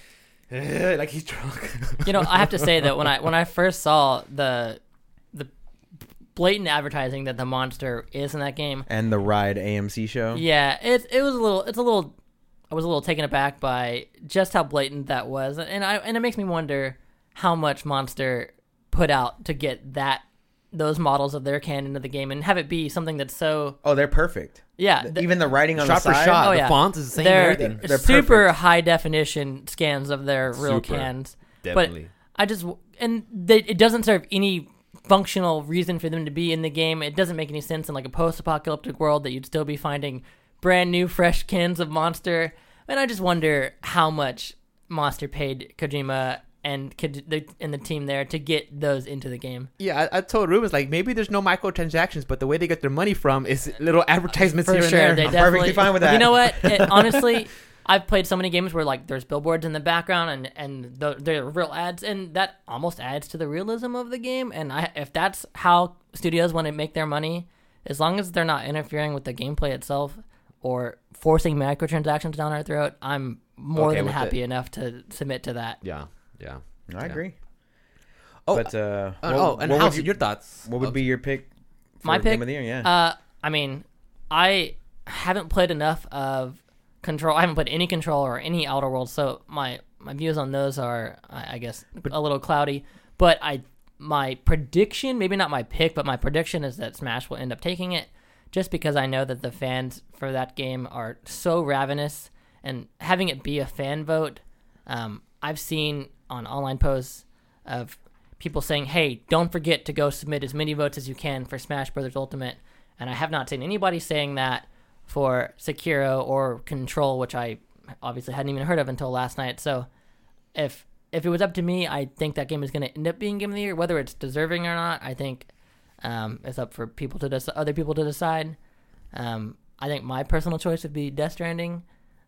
like he's drunk. You know, I have to say that when I when I first saw the the blatant advertising that the monster is in that game, And the Ride AMC show. Yeah, it it was a little. It's a little. I was a little taken aback by just how blatant that was, and I and it makes me wonder how much Monster put out to get that those models of their canon into the game and have it be something that's so Oh, they're perfect. yeah. th- Even the writing on shot the for side. shot, Oh, the yeah. font is the same. they're, everything. They're super perfect. high definition scans of their real Super. cans. Definitely. I just and they, it doesn't serve any functional reason for them to be in the game. It doesn't make any sense in like a post-apocalyptic world that you'd still be finding brand new, fresh cans of Monster. And I just wonder how much Monster paid Kojima and Koj- the, and the team there to get those into the game. Yeah, I, I told Rubens like maybe there's no microtransactions, but the way they get their money from is little advertisements For here sure, and they there. perfectly definitely. fine with that. You know what? It, honestly, I've played so many games where like there's billboards in the background and and the, they're real ads, and that almost adds to the realism of the game. And I, if that's how studios want to make their money, as long as they're not interfering with the gameplay itself or forcing microtransactions down our throat, I'm more Okay than with happy enough to submit to that. yeah, yeah. I Yeah. agree. Oh, but uh, Uh, what- oh, and what House, you, your thoughts? what would of- be your pick? For My Game pick? of the year, yeah. Uh, I mean, I haven't played enough of Control. I haven't played any Control or any Outer Worlds, so my my views on those are, I, I guess, a little cloudy. But I, my prediction, maybe not my pick, but my prediction is that Smash will end up taking it, just because I know that the fans for that game are so ravenous, and having it be a fan vote, um, I've seen on online posts of people saying, "Hey, don't forget to go submit as many votes as you can for Smash Brothers Ultimate." And I have not seen anybody saying that for Sekiro or Control, which I obviously hadn't even heard of until last night. So, if if it was up to me, I think that game is going to end up being Game of the Year. Whether it's deserving or not, I think um, it's up for people to other people to decide. Um, I think my personal choice would be Death Stranding,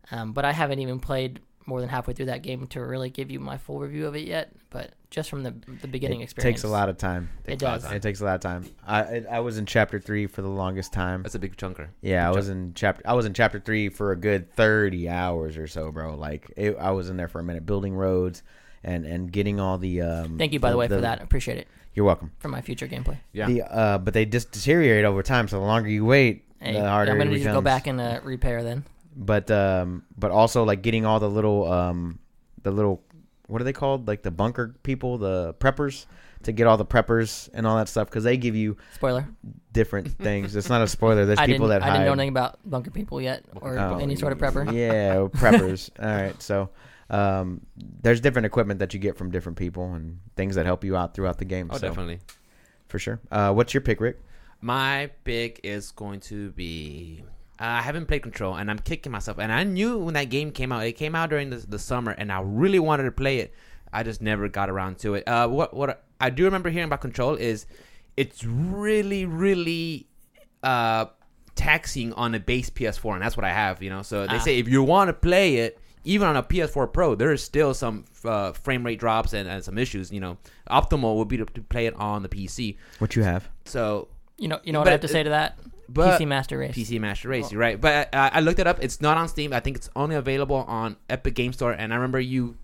um, but I haven't even played more than halfway through that game to really give you my full review of it yet. But just from the the beginning it experience, takes a lot of time. It Takes a lot of does. time. It takes a lot of time. I I, I was in chapter three for the longest time. That's a big chunker. Yeah, I Good was in chapter. I was in chapter three for a good thirty hours or so, bro. Like it, I was in there for a minute, building roads and and getting all the. Um, Thank you, by the, way, for that. Appreciate it You're welcome. for my future gameplay. Yeah. The uh, but they just deteriorate over time. So the longer you wait, Hey, the harder I'm gonna need to go back and uh, repair then. But um, but also like getting all the little um, the little what are they called? Like the bunker people, the preppers, to get all the preppers and all that stuff because they give you Spoiler. different things. It's not a spoiler. There's I people didn't. that I hide. didn't know anything about bunker people yet, or Oh, any sort of prepper. Yeah, preppers. All right. So um, there's different equipment that you get from different people and things that help you out throughout the game. Oh, so, definitely. For sure. Uh, what's your pick, Rick? My pick is going to be. Uh, I haven't played Control, and I'm kicking myself. And I knew when that game came out. It came out during the, the summer, and I really wanted to play it. I just never got around to it. Uh, what what I do remember hearing about Control is, it's really really uh, taxing on a base PS4, and that's what I have. You know, so they Ah. say if you want to play it. Even on a PS4 Pro, there is still some uh, frame rate drops and, and some issues. You know, optimal would be to, to play it on the PC. What you have? So You know. You know what But I have to say to that? But PC Master Race. PC Master Race. You're right, but uh, I looked it up. It's not on Steam. I think it's only available on Epic Game Store. And I remember you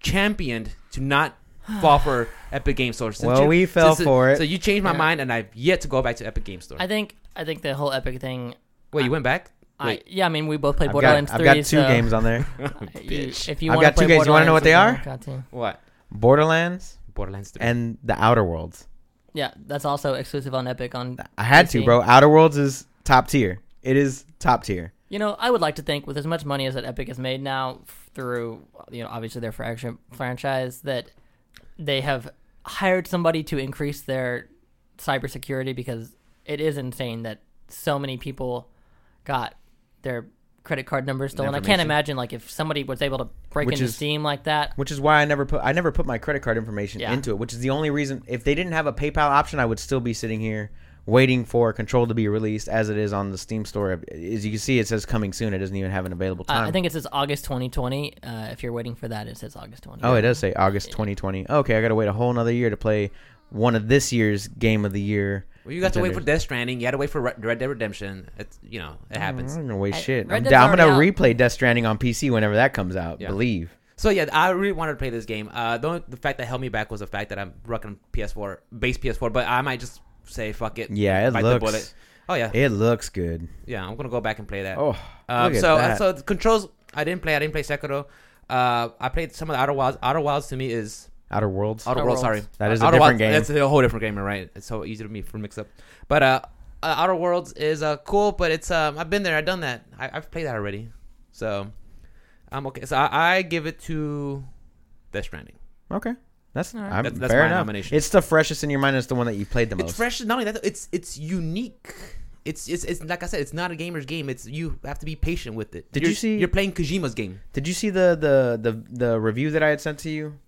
championed to not fall for Epic Game Store. Since Well, you- we fell since- for it. So you changed my Yeah. mind, and I've yet to go back to Epic Game Store. I think. I think the whole Epic thing. Wait, you went back? I, yeah, I mean, we both played I've Borderlands got, I've 3. got two so games on there. you- if you I've wanna got two play games. You wanna know what they are? What? Borderlands Borderlands 3. and the Outer Worlds. Yeah, that's also exclusive on Epic. On I had to, bro. Outer Worlds is top tier. It is top tier. You know, I would like to think with as much money as that Epic has made now through, you know, obviously their franchise, that they have hired somebody to increase their cybersecurity because it is insane that so many people got their credit card numbers stolen. I can't imagine like if somebody was able to break Which into is- Steam like that. Which is why I never put I never put my credit card information Yeah. into it. Which is the only reason. If they didn't have a PayPal option, I would still be sitting here waiting for Control to be released, as it is on the Steam store. As you can see, it says coming soon. It doesn't even have an available Uh, time. I think it says August 2020. Uh, if you're waiting for that, it says August 20. Oh, it does say August 2020. Okay, I got to wait a whole another year to play one of this year's game of the year. well, you got to wait for. Death Stranding. You had to wait for Red Red Dead Redemption. It's you know it happens. I'm gonna wait Hey, shit. Red I'm, Dead's down, I'm gonna already replay Death Stranding on PC whenever that comes out. Yeah. Believe. So yeah, I really wanted to play this game. Uh, the only, the fact that held me back was the fact that I'm rocking PS4 base PS4. But I might just say fuck it. Yeah, it bite the bullet. looks. Oh yeah, It looks good. yeah. I'm gonna go back and play that. Oh, um, look at so that. so the controls. I didn't play. I didn't play Sekiro. Uh, I played some of the Outer Wilds. Outer Wilds to me is Outer Worlds. Outer Outer Worlds. Worlds. Sorry, That is a Outer different Wilds, game. That's a whole different game, right? It's so easy to me for mix up. But uh, uh, Outer Worlds is uh cool, but it's um I've been there. I've done that. I, I've played that already. So I'm okay. So I, I give it to Death Stranding. Okay, that's, All right. I'm, That's- that's fair my enough. nomination. It's the freshest in your mind. It's the one that you played the most. It's fresh. Not only that, it's it's unique. It's, it's it's like I said, it's not a gamer's game. It's you have to be patient with it. Did You're- you see- You're playing Kojima's game. Did you see the the the the review that I had sent to you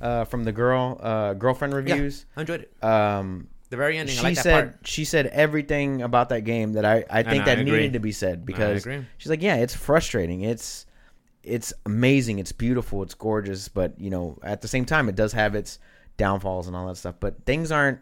uh, from the girl uh, girlfriend reviews? Yeah, I enjoyed it. Um, The very ending. she I like that said part. she said everything about that game that I I think that I needed to be said because I agree. she's like, yeah, it's frustrating. It's it's amazing. It's beautiful. It's gorgeous. But you know, at the same time, it does have its downfalls and all that stuff. But things aren't.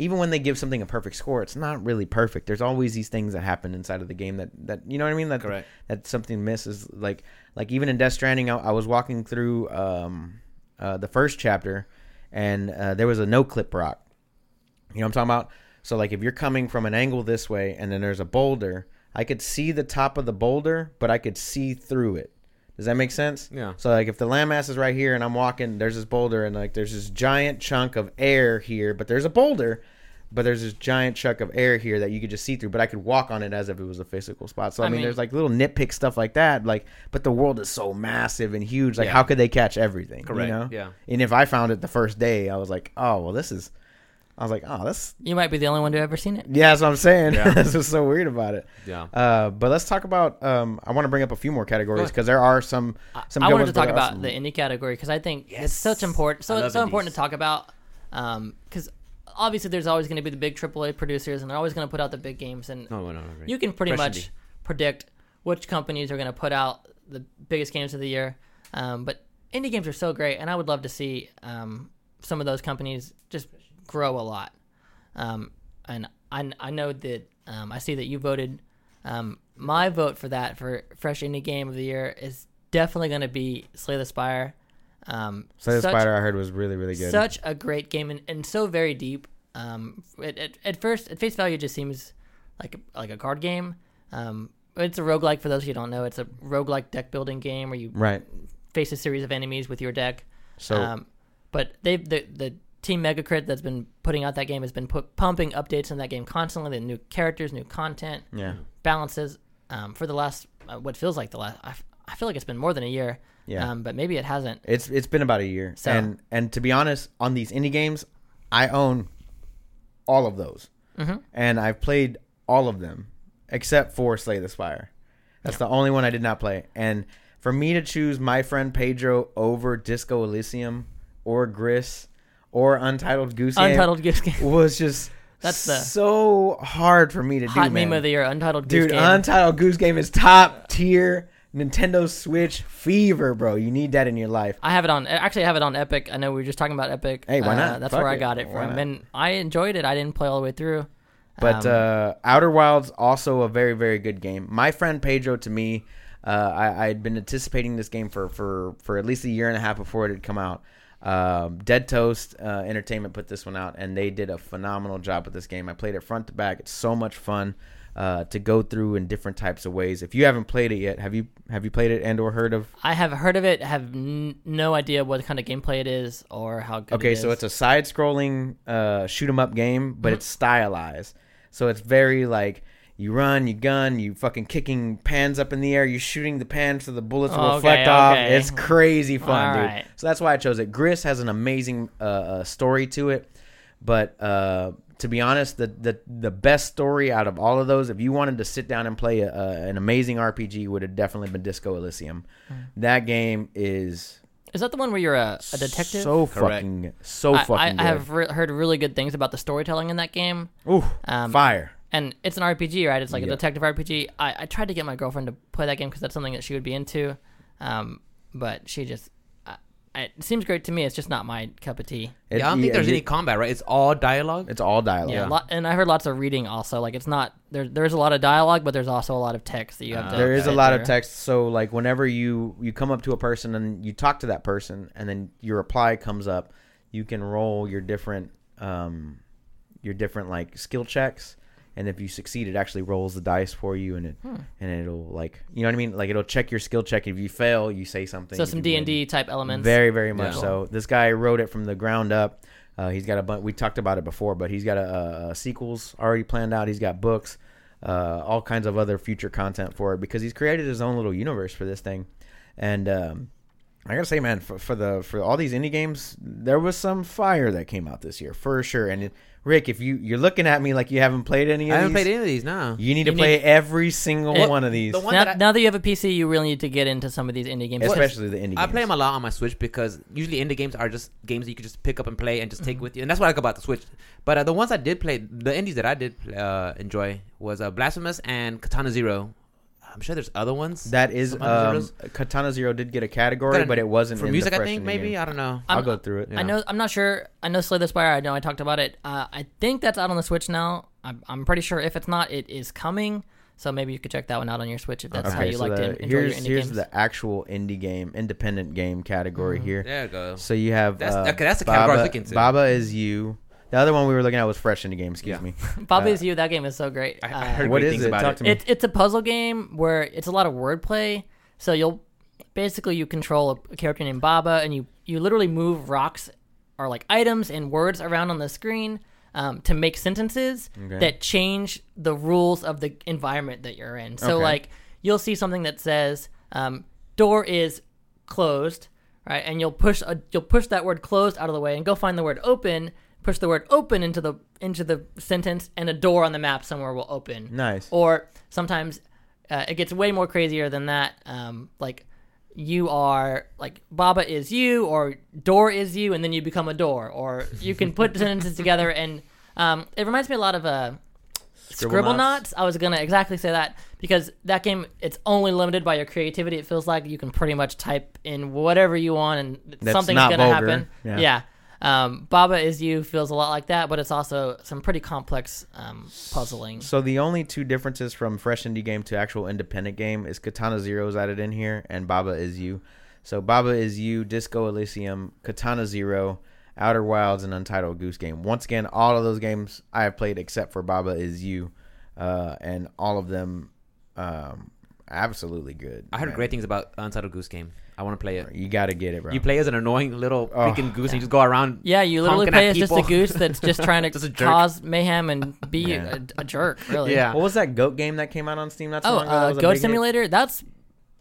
Even when they give something a perfect score, it's not really perfect. There's always these things that happen inside of the game that, that you know what I mean. That Correct. that something misses. Like like even in Death Stranding, I, I was walking through um, uh, the first chapter, and uh, there was a no clip rock. You know what I'm talking about? So like if you're coming from an angle this way, and then there's a boulder, I could see the top of the boulder, but I could see through it. Does that make sense? Yeah. So like if the landmass is right here and I'm walking, there's this boulder and like there's this giant chunk of air here, but there's a boulder, but there's this giant chunk of air here that you could just see through. But I could walk on it as if it was a physical spot. So I, I mean, mean- there's like little nitpick stuff like that. Like, but the world is so massive and huge. Like, Yeah. how could they catch everything? Correct. You know? Yeah. And if I found it the first day, I was like, oh well, this is. I was like, oh, this. You might be the only one to ever seen it. Yeah, that's what I'm saying. Yeah. that's what's so weird about it. Yeah. Uh, but let's talk about. Um, I want to bring up a few more categories because there are some. I- some I good wanted ones, to talk but there are about some- the indie category because I think Yes. it's such important. So it's love so important indies. to talk about because obviously there's always going to be the big AAA producers and they're always going to put out the big games and No, no, no. you can pretty Fresh much predict which companies are going to put out the biggest games of the year. Um, but indie games are so great, and I would love to see um, some of those companies just grow a lot. Um, and I, I know that um, I see that you voted. Um, my vote for that for fresh indie game of the year is definitely going to be Slay the Spire. Um, Slay the Spire, I heard was really really good. such a great game and, and so very deep. Um, it, it, at first, at face value, it just seems like a, like a card game. Um, it's a roguelike for those who don't know. It's a roguelike deck building game where you right. face a series of enemies with your deck. So um, but they've the, the team Megacrit that's been putting out that game has been put, pumping updates in that game constantly. The new characters, new content, yeah, balances. Um, for the last uh, what feels like the last, I, I feel like it's been more than a year. yeah. Um, but maybe it hasn't. It's it's been about a year, So- and and to be honest, on these indie games, I own all of those, Mhm. and I've played all of them except for Slay the Spire. That's the only one I did not play. And for me to choose my friend Pedro over Disco Elysium or Gris or Untitled Goose Game Untitled Goose Game. was just That's the- so hard for me to Hot do. meme man. of the year, Untitled Goose Dude, Game. Untitled Goose Game is top tier Nintendo Switch fever, bro. You need that in your life. I have it on. Actually, I have it on Epic. I know we were just talking about Epic. Hey, why Uh, not? that's Fuck where I got it Why from, not? and I enjoyed it. I didn't play all the way through. But Um, uh, Outer Wilds also a very very good game. My friend Pedro to me, uh, I, I had been anticipating this game for, for for at least a year and a half before it had come out. Um, Dead Toast uh, Entertainment put this one out, and they did a phenomenal job with this game. I played it front to back. It's so much fun uh, to go through in different types of ways. If you haven't played it yet, have you have you played it and or heard of? I have heard of it. Have n- no idea what kind of gameplay it is or how good. It's okay, it so it's a side-scrolling uh, shoot 'em up game, but Mhm. it's stylized. So it's very like you run, you gun, you fucking kicking pans up in the air, you shooting the pans so the bullets will Okay, reflect off. It's crazy fun, All dude. right. So that's why I chose it. Gris has an amazing uh, uh, story to it, but uh, to be honest, the, the the best story out of all of those, if you wanted to sit down and play a, a, an amazing RPG, would have definitely been Disco Elysium. Hmm. That game is is that the one where you're a, a detective? so Correct. fucking so I, fucking. I, good. I have re- heard really good things about the storytelling in that game. Ooh, Um, fire. and it's an RPG, right? It's like Yep. a detective RPG. I, I tried to get my girlfriend to play that game because that's something that she would be into, um, but she just. I, it seems great to me. It's just not my cup of tea. It- yeah, I don't think there's you- any combat, right? It's all dialogue. It's all dialogue. Yeah, lot, and I heard lots of reading also. Like it's not there. There's a lot of dialogue, but there's also a lot of text that you have Uh, to. There is a fit lot of text. So like whenever you you come up to a person and you talk to that person, and then your reply comes up, you can roll your different um your different like skill checks. And if you succeed, it actually rolls the dice for you, and it Hmm. and it'll like you know what I mean. Like it'll check your skill check. If you fail, you say something. So some D and D type elements. Very, very much Yeah. so. This guy wrote it from the ground up. Uh, he's got a bunch. We talked about it before, but he's got a, a sequels already planned out. He's got books, uh, all kinds of other future content for it because he's created his own little universe for this thing. And um, I gotta say, man, for, for the for all these indie games, there was some fire that came out this year for sure. And it, Rick, if you you're looking at me like you haven't played any of these I haven't these, played any of these. No. you need to You play need- every single It- one of these, the one now, that I- now that you have a PC, you really need to get into some of these indie games. especially the indie. I games. play them a lot on my Switch because usually indie games are just games that you can just pick up and play and just take with you, and that's what I like about the Switch. But uh, the ones I did play, the indies that I did uh, enjoy was uh, Blasphemous and Katana Zero. I'm sure there's other ones. That is Some other um, zeros? Katana Zero did get a category, Got a- but it wasn't for in music. The I think indie maybe game. I don't know. I'll I'm- go through it. Yeah. I know. I'm not sure. I know Slay the Spire. I know I talked about it. Uh, I think that's out on the Switch now. I'm, I'm pretty sure. If it's not, it is coming. So maybe you could check that one out on your Switch if that's how you so like the- to enjoy your here's indie here's games. the actual indie game, independent game category here. There you go. So you have That's- uh, okay, that's the category I was Baba, looking to. Baba is you. The other one we were looking at was fresh indie game. Excuse Yeah. me. Bobby uh, is you. That game is so great. I, I Uh, heard What great is things it? about Talk it. to me. It's it's a puzzle game where it's a lot of wordplay. So you'll basically you control a character named Baba, and you you literally move rocks or like items and words around on the screen. um, to make sentences Okay. that change the rules of the environment that you're in. So Okay. like you'll see something that says um, door is closed, right? And you'll push a, you'll push that word closed out of the way and go find the word open. Push the word open into the into the sentence, and a door on the map somewhere will open. Nice. Or sometimes uh, it gets way more crazier than that. Um, like you are like Baba is you, or door is you, and then you become a door. Or you can put sentences together, and um, it reminds me a lot of uh, Scribblenauts. I was gonna exactly say that because that game it's only limited by your creativity. It feels like you can pretty much type in whatever you want, and That's something's gonna vulgar. happen. Yeah. Yeah. Um, Baba is you feels a lot like that, but it's also some pretty complex um, puzzling. So the only two differences from fresh indie game to actual independent game is Katana Zero is added in here and Baba is You. So Baba is You, Disco Elysium, Katana Zero, Outer Wilds, and Untitled Goose Game. Once again, all of those games I have played except for Baba is You, uh, and all of them um, absolutely good. I heard man. great things about Untitled Goose Game. I want to play it. You got to get it, bro. You play as an annoying little Oh. freaking goose, and you just go around. Yeah, you literally play at as just a goose that's just trying to Just cause mayhem and be Yeah. a, a jerk. Really. Yeah. What was that goat game that came out on Steam not so Oh, long ago? That uh, Goat big hit? Simulator. That's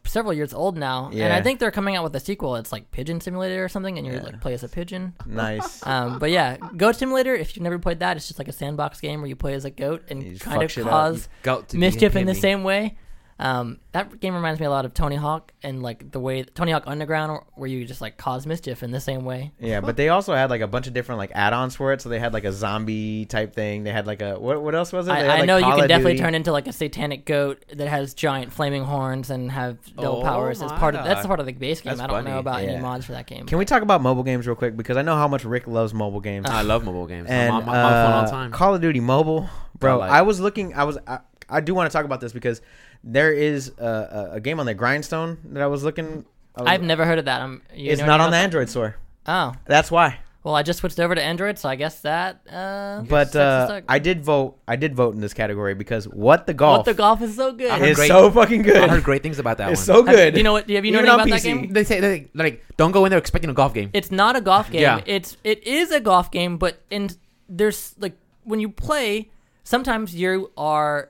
several years old now, and I think they're coming out with a sequel. It's like Pigeon Simulator or something, and you Yeah. like play as a pigeon. Nice. Um, but yeah, Goat Simulator. If you've never played that, it's just like a sandbox game where you play as a goat and kind of cause Go mischief in the same way. Um, that game reminds me a lot of Tony Hawk and like the way Tony Hawk Underground, where you just like cause mischief in the same way. Yeah, but they also had like a bunch of different like add-ons for it. So they had like a zombie type thing. They had like a what? What else was it? They had, I, I like, know you Call can definitely Duty. turn into like a satanic goat that has giant flaming horns and have no Oh powers as part of that's God. part of the base game. That's I don't know funny. about any mods for that game. Can we talk about mobile games real quick? Because I know how much Rick loves mobile games. I love mobile games. and I'm I'm on my phone all uh, the time. Call of Duty Mobile, bro. like- I was looking. I was. I, I do want to talk about this because there is a, a, a game on the Grindstone that I was looking. I was- I've never heard of that. I'm, you It's know not on the about Android store. Oh, That's why. well, I just switched over to Android, so I guess that. Uh, But sucks uh. I did vote. I did vote in this category because what the golf, what the golf is so good. I heard is great- so fucking good. I heard great things about that it's one. so Have- good. do you know what? Have you know Even anything on about that game? they say they, like don't go in there expecting a golf game. It's not a golf game. Yeah. It's it is a golf game, but in there's like when you play, sometimes you are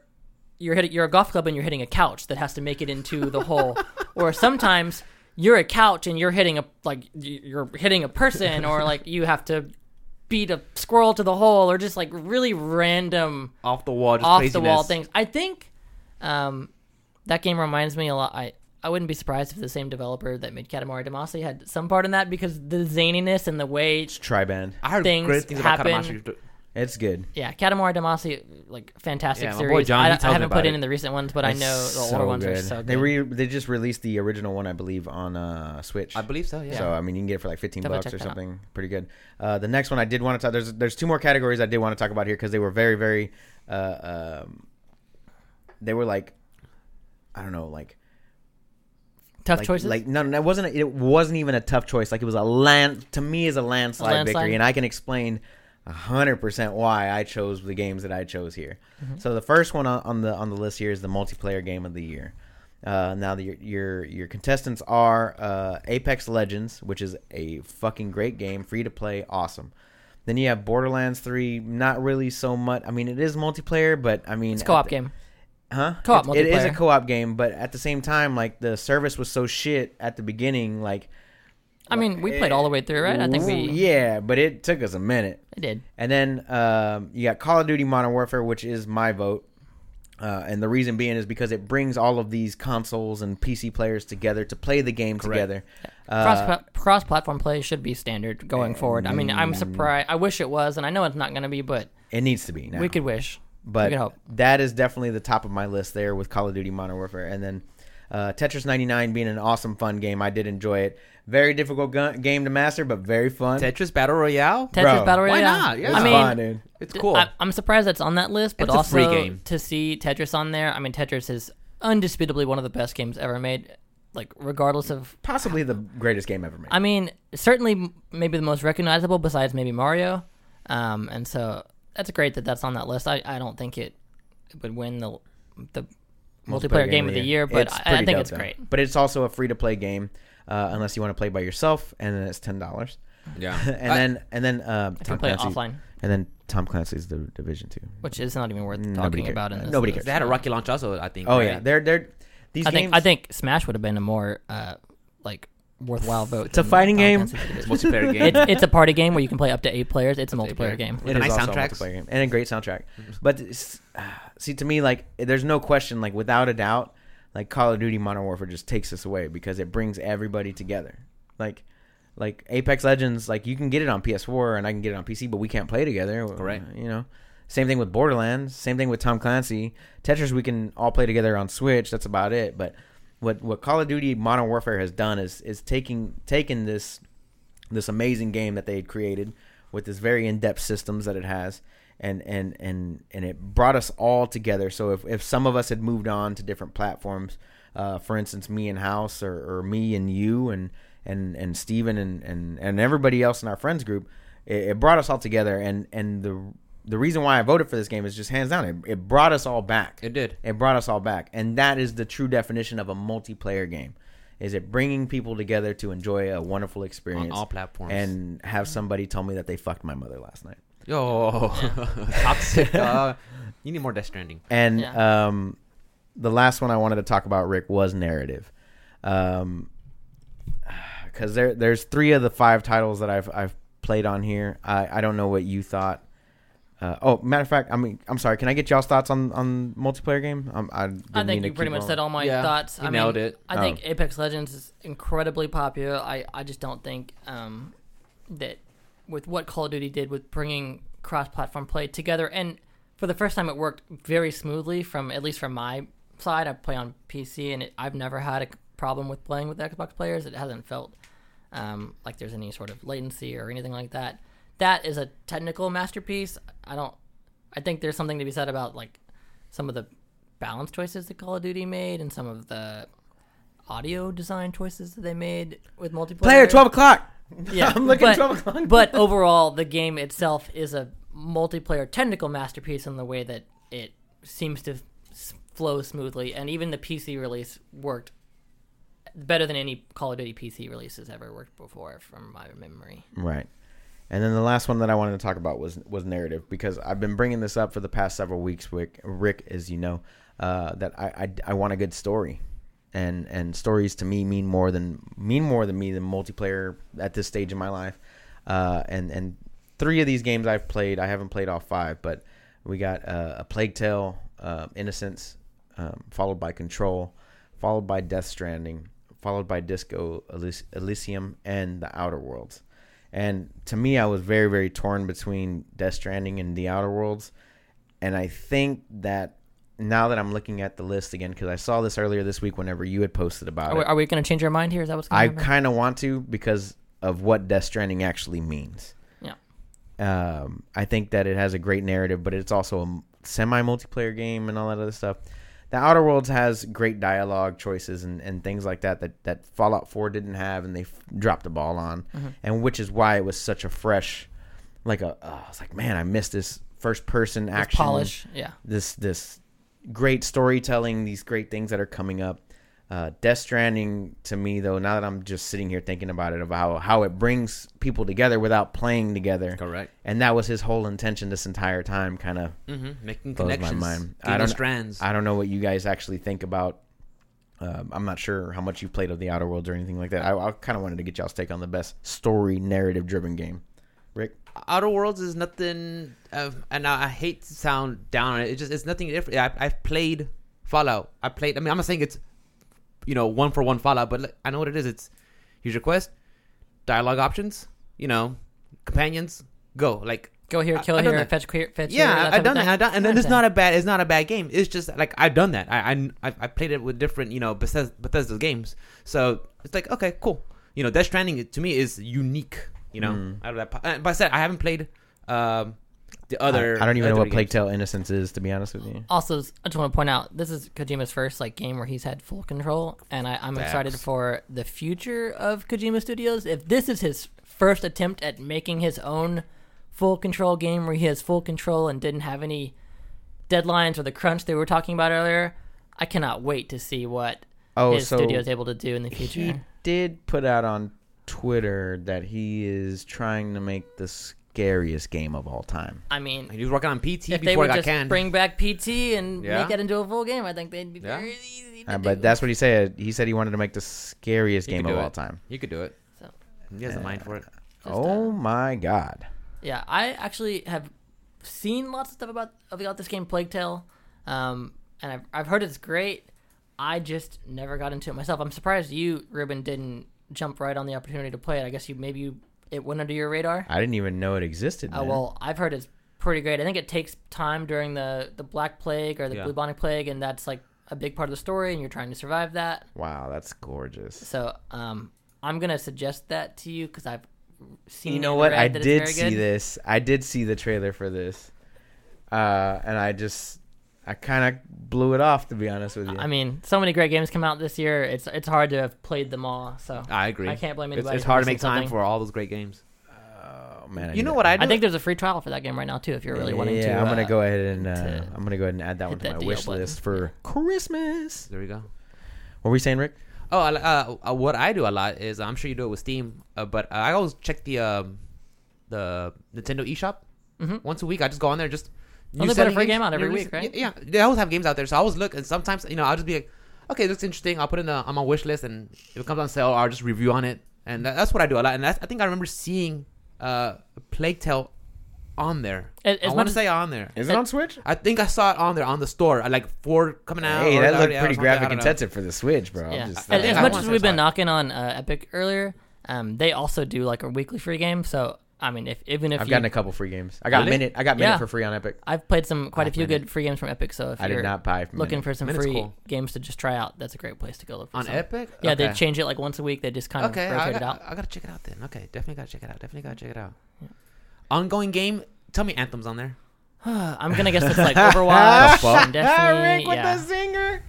you're hitting you're a golf club and you're hitting a couch that has to make it into the hole, or sometimes you're a couch and you're hitting a like you're hitting a person, or like you have to beat a squirrel to the hole, or just like really random off the wall, just off craziness. the wall things. I think um, that game reminds me a lot. I I wouldn't be surprised if the same developer that made Katamari Damacy had some part in that because the zaniness and the way, Triband. I heard things great things about happen. Katamari. It's good. yeah, Katamari Damacy, like fantastic Yeah, my series. boy John, I, he I tells me haven't about put in it. in the recent ones, but I It's know the so older ones are good. so good. They re they just released the original one, I believe, on uh, Switch. I believe so. Yeah. So I mean, you can get it for like fifteen Definitely bucks or check that out. something. Pretty good. Uh, the next one I did want to talk. There's there's two more categories I did want to talk about here because they were very very. Uh, um, they were like, I don't know, like Tough like, choices. Like no, no, it wasn't. It wasn't even a tough choice. Like it was a land to me is a landslide, A landslide? victory, and I can explain hundred percent why I chose the games that I chose here. Mm-hmm. So the first one on, the on the list here is the multiplayer game of the year. Uh, now the, your your your contestants are uh, Apex Legends, which is a fucking great game, free to play, awesome. Then you have Borderlands Three, not really so much. I mean, it is multiplayer, but I mean, it's a co-op the- game. Huh? Co-op It- it is a co-op game, but at the same time, like the service was so shit at the beginning. Like, I mean, we played all the way through, right? I think we yeah, but it took us a minute. It did. And then um, you got Call of Duty Modern Warfare, which is my vote. Uh, and the reason being is because it brings all of these consoles and PC players together to play the game Correct. together. Cross Uh, cross platform play should be standard going forward. I mean, I'm surprised. I wish it was, and I know it's not going to be, but it needs to be now. we could wish. but could that is definitely the top of my list there with Call of Duty Modern Warfare, and then uh, Tetris 99 being an awesome, fun game. I did enjoy it. Very difficult gu- game to master, but very fun. Tetris Battle Royale. Tetris Bro, Battle why Royale. not? Yeah. I It's mean, fun, dude. It's cool. I, I'm surprised that's on that list, but It's a also free game. to see Tetris on there. I mean, Tetris is undisputably one of the best games ever made. Like, regardless of, Possibly the greatest game ever made. I mean, certainly m- maybe the most recognizable besides maybe Mario. Um, and so that's great that that's on that list. I, I don't think it would win the the multiplayer, game, of the year, but It's I, I pretty think dope, it's though. great. But it's also a free to play game, uh, unless you want to play by yourself, and then it's ten dollars. yeah. and I- then and then um, If you Tom play it Clancy- offline, and then Tom Clancy's the Division Two. which is not even worth Nobody talking cares. about in this. Nobody list. They had a rocky launch also, I think. Oh right? yeah, they're they're these I games. think I think Smash would have been a more uh, like worthwhile vote. It's a than fighting Final game. Fantasy It's Division. multiplayer game. it's, it's a party game where you can play up to eight players. It's a Up to eight multiplayer player. game. With It a nice also a soundtrack. multiplayer game and a great soundtrack. But it's- see, to me, like there's no question, like without a doubt, like Call of Duty Modern Warfare just takes this away because it brings everybody together. Like, like Apex Legends, like you can get it on PS4 and I can get it on PC, but we can't play together. Correct. You know. Same thing with Borderlands. Same thing with Tom Clancy. Tetris, we can all play together on Switch. That's about it. But what what Call of Duty Modern Warfare has done is is taking taking this this amazing game that they had created with this very in-depth systems that it has and and and and it brought us all together so if, if some of us had moved on to different platforms uh, for instance me and house or, or me and you and and and steven and, and and everybody else in our friends group it, it brought us all together and and the the reason why i voted for this game is just hands down it, it brought us all back It did. it brought us all back, and that is the true definition of a multiplayer game. Is it bringing people together to enjoy a wonderful experience On all platforms. and have somebody tell me that they fucked my mother last night? Yo, toxic. Uh, you need more Death Stranding. And Yeah. um, the last one I wanted to talk about, Rick, was narrative. Um, because there there's three of the five titles that I've I've played on here. I I don't know what you thought. Uh, oh, matter of fact, I mean, I'm sorry. Can I get y'all's thoughts on on multiplayer game? Um, I, didn't I mean think to you pretty keep much on- said all my Yeah, thoughts. you I nailed mean, it. I Oh. think Apex Legends is incredibly popular. I, I just don't think um, that with what Call of Duty did with bringing cross-platform play together, and for the first time, it worked very smoothly. From at least from my side, I play on PC, and it, I've never had a problem with playing with Xbox players. It hasn't felt um, like there's any sort of latency or anything like that. That is a technical masterpiece. I don't. I think there's something to be said about like some of the balance choices that Call of Duty made and some of the audio design choices that they made with multiplayer. Player twelve o'clock. Yeah, I'm looking but, 12 o'clock. but overall, the game itself is a multiplayer technical masterpiece in the way that it seems to flow smoothly, and even the PC release worked better than any Call of Duty PC releases ever worked before, from my memory. Right. And then the last one that I wanted to talk about was was narrative because I've been bringing this up for the past several weeks. Rick, Rick as you know, uh, that I, I I want a good story, and and stories to me mean more than mean more than me than multiplayer at this stage in my life. Uh, and and three of these games I've played. I haven't played all five, but we got uh, a Plague Tale, uh, Innocence, um, followed by Control, followed by Death Stranding, followed by Disco Elys- Elysium, and The Outer Worlds. And to me, I was very, very torn between Death Stranding and The Outer Worlds. And I think that now that I'm looking at the list again, because I saw this earlier this week whenever you had posted about Are it, are we going to change our mind here? Is that what's going I kind of want to because of what Death Stranding actually means. Yeah. Um, I think that it has a great narrative, but it's also a semi multiplayer game and all that other stuff. The Outer Worlds has great dialogue choices and, and things like that, that that Fallout 4 didn't have, and they f- dropped the ball on, Mm-hmm. and which is why it was such a fresh, like a. Uh, I was like, man, I missed this first person action, polish. Yeah. this this great storytelling, these great things that are coming up. Uh, Death Stranding to me, though, now that I'm just sitting here thinking about it, of how how it brings people together without playing together, Correct. and that was his whole intention this entire time. Kind of, Mm-hmm. Making Blows my connections. mind. I don't- strands. I don't know what you guys actually think about. Um, I'm not sure how much you played of the Outer Worlds or anything like that. I, I kind of wanted to get y'all's take on the best story narrative driven game. Outer Worlds is nothing, uh, and I, I hate to sound down on it. It just it's nothing different. I, I've played Fallout. I played. I mean, I'm not saying it's you know one for one Fallout, but like, I know what it is. It's here's your quest, dialogue options, you know, companions, go. Like Go here, kill I've here, fetch here, fetch yeah, I've done that. I've done, and then it's not a bad. It's not a bad game. It's just like I've done that. I I I I played it with different you know Bethesda, Bethesda games. So it's like okay, cool. You know, Death Stranding to me is unique. You know, Mm. out of that. po- But I said I haven't played um, the other. I, I don't even know what Plague games. Tale Innocence is, to be honest with you. Also, I just want to point out this is Kojima's first like game where he's had full control, and I, I'm excited for the future of Kojima Studios. If this is his first attempt at making his own full control game where he has full control and didn't have any deadlines or the crunch they were talking about earlier, I cannot wait to see what Oh, his so studio is able to do in the future. he did put out on Twitter that he is trying to make the scariest game of all time? I mean, He was working on PT if they before would I got just canned. bring back PT and Yeah. make it into a full game, I think they'd be Yeah. very easy to Uh, do. but that's what he said. He said he wanted to make the scariest He could game of do all it. time. you could do it. So, He has a mind for it. Just, oh uh, my god! yeah, I actually have seen lots of stuff about about this game, Plague Tale, um, and I've I've heard it's great. I just never got into it myself. I'm surprised you, Ruben, didn't jump right on the opportunity to play it. I guess you maybe you, it went under your radar. I didn't even know it existed. Oh man. well, I've heard it's pretty great. I think it takes time during the the Black Plague or the Yeah. bubonic plague, and that's like a big part of the story, and you're trying to survive that. Wow, that's gorgeous. So, um, I'm gonna suggest that to you because I've seen. You know what? I did see good. this. I did see the trailer for this, uh, and I just, I kind of blew it off to be honest with you. I mean, so many great games come out this year. It's it's hard to have played them all. So I agree. I can't blame anybody. it's for hard to make time something. for all those great games. oh man, You know what I do? I think there's a free trial for that game right now too. If you're really wanting to, yeah, to. I'm gonna uh, go ahead and uh, to I'm gonna go ahead and add that one to that my wish button. list for Christmas. There we go. What were we saying, Rick? Oh, I- uh, uh, what I do a lot is I'm sure you do it with Steam, uh, but I always check the um, the Nintendo eShop Mhm. once a week. I just go on there, and just Oh, new they put a free games, game out every week, right? Yeah, they always have games out there, so I always look, and sometimes you know I'll just be like, okay, looks interesting. I'll put it in the, on my wish list, and if it comes on sale, I'll just review on it, and that, that's what I do a lot. And that's, I think I remember seeing uh, Plague Tale on there. As- as I want to say on there. Is it it on Switch? I think I saw it on there on the store, uh, like four coming out. Hey, or that looked pretty graphic intensive for the Switch, bro. I'm Yeah. just- I As, as much as we've been knocking on uh, Epic earlier, um, they also do like a weekly free game. So I mean, if even if I've you, gotten a couple free games. I got Really? Minit. I got Minit Yeah. for free on Epic. I've played some quite a I've few played good free games from Epic. So if I you're did not buy. looking Minit. for some Minit's free cool. games to just try out, that's a great place to go look for on some. Epic. Yeah, they change it like once a week. They just kind of Okay, I, rotate it got, out. I gotta check it out then. Okay, definitely gotta check it out. Definitely gotta check it out. Ongoing game. Tell me Anthem's on there. I'm gonna guess it's like Overwatch and Destiny. Rick with yeah. the zinger.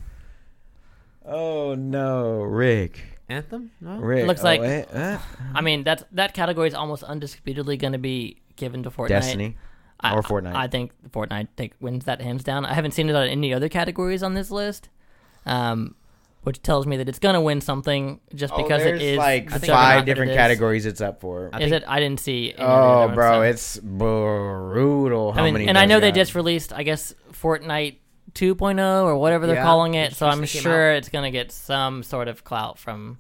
Oh no, Rick. Anthem? No. Rick. looks oh, like- eh. I mean, that's that category is almost undisputedly going to be given to Fortnite. Destiny. I, or Fortnite. I think Fortnite take, wins that hands down. I haven't seen it on any other categories on this list, um, which tells me that it's going to win something just Oh, because it there's is like the five juggernaut that different it is. categories it's up for. I Is think- it? I didn't see. Any of the other Oh, ones, bro, so- it's brutal. How I mean, many? and I those know they just released, I guess, Fortnite 2.0 or whatever they're Yeah, calling it it. So I'm recently came sure it's going to get some sort of clout from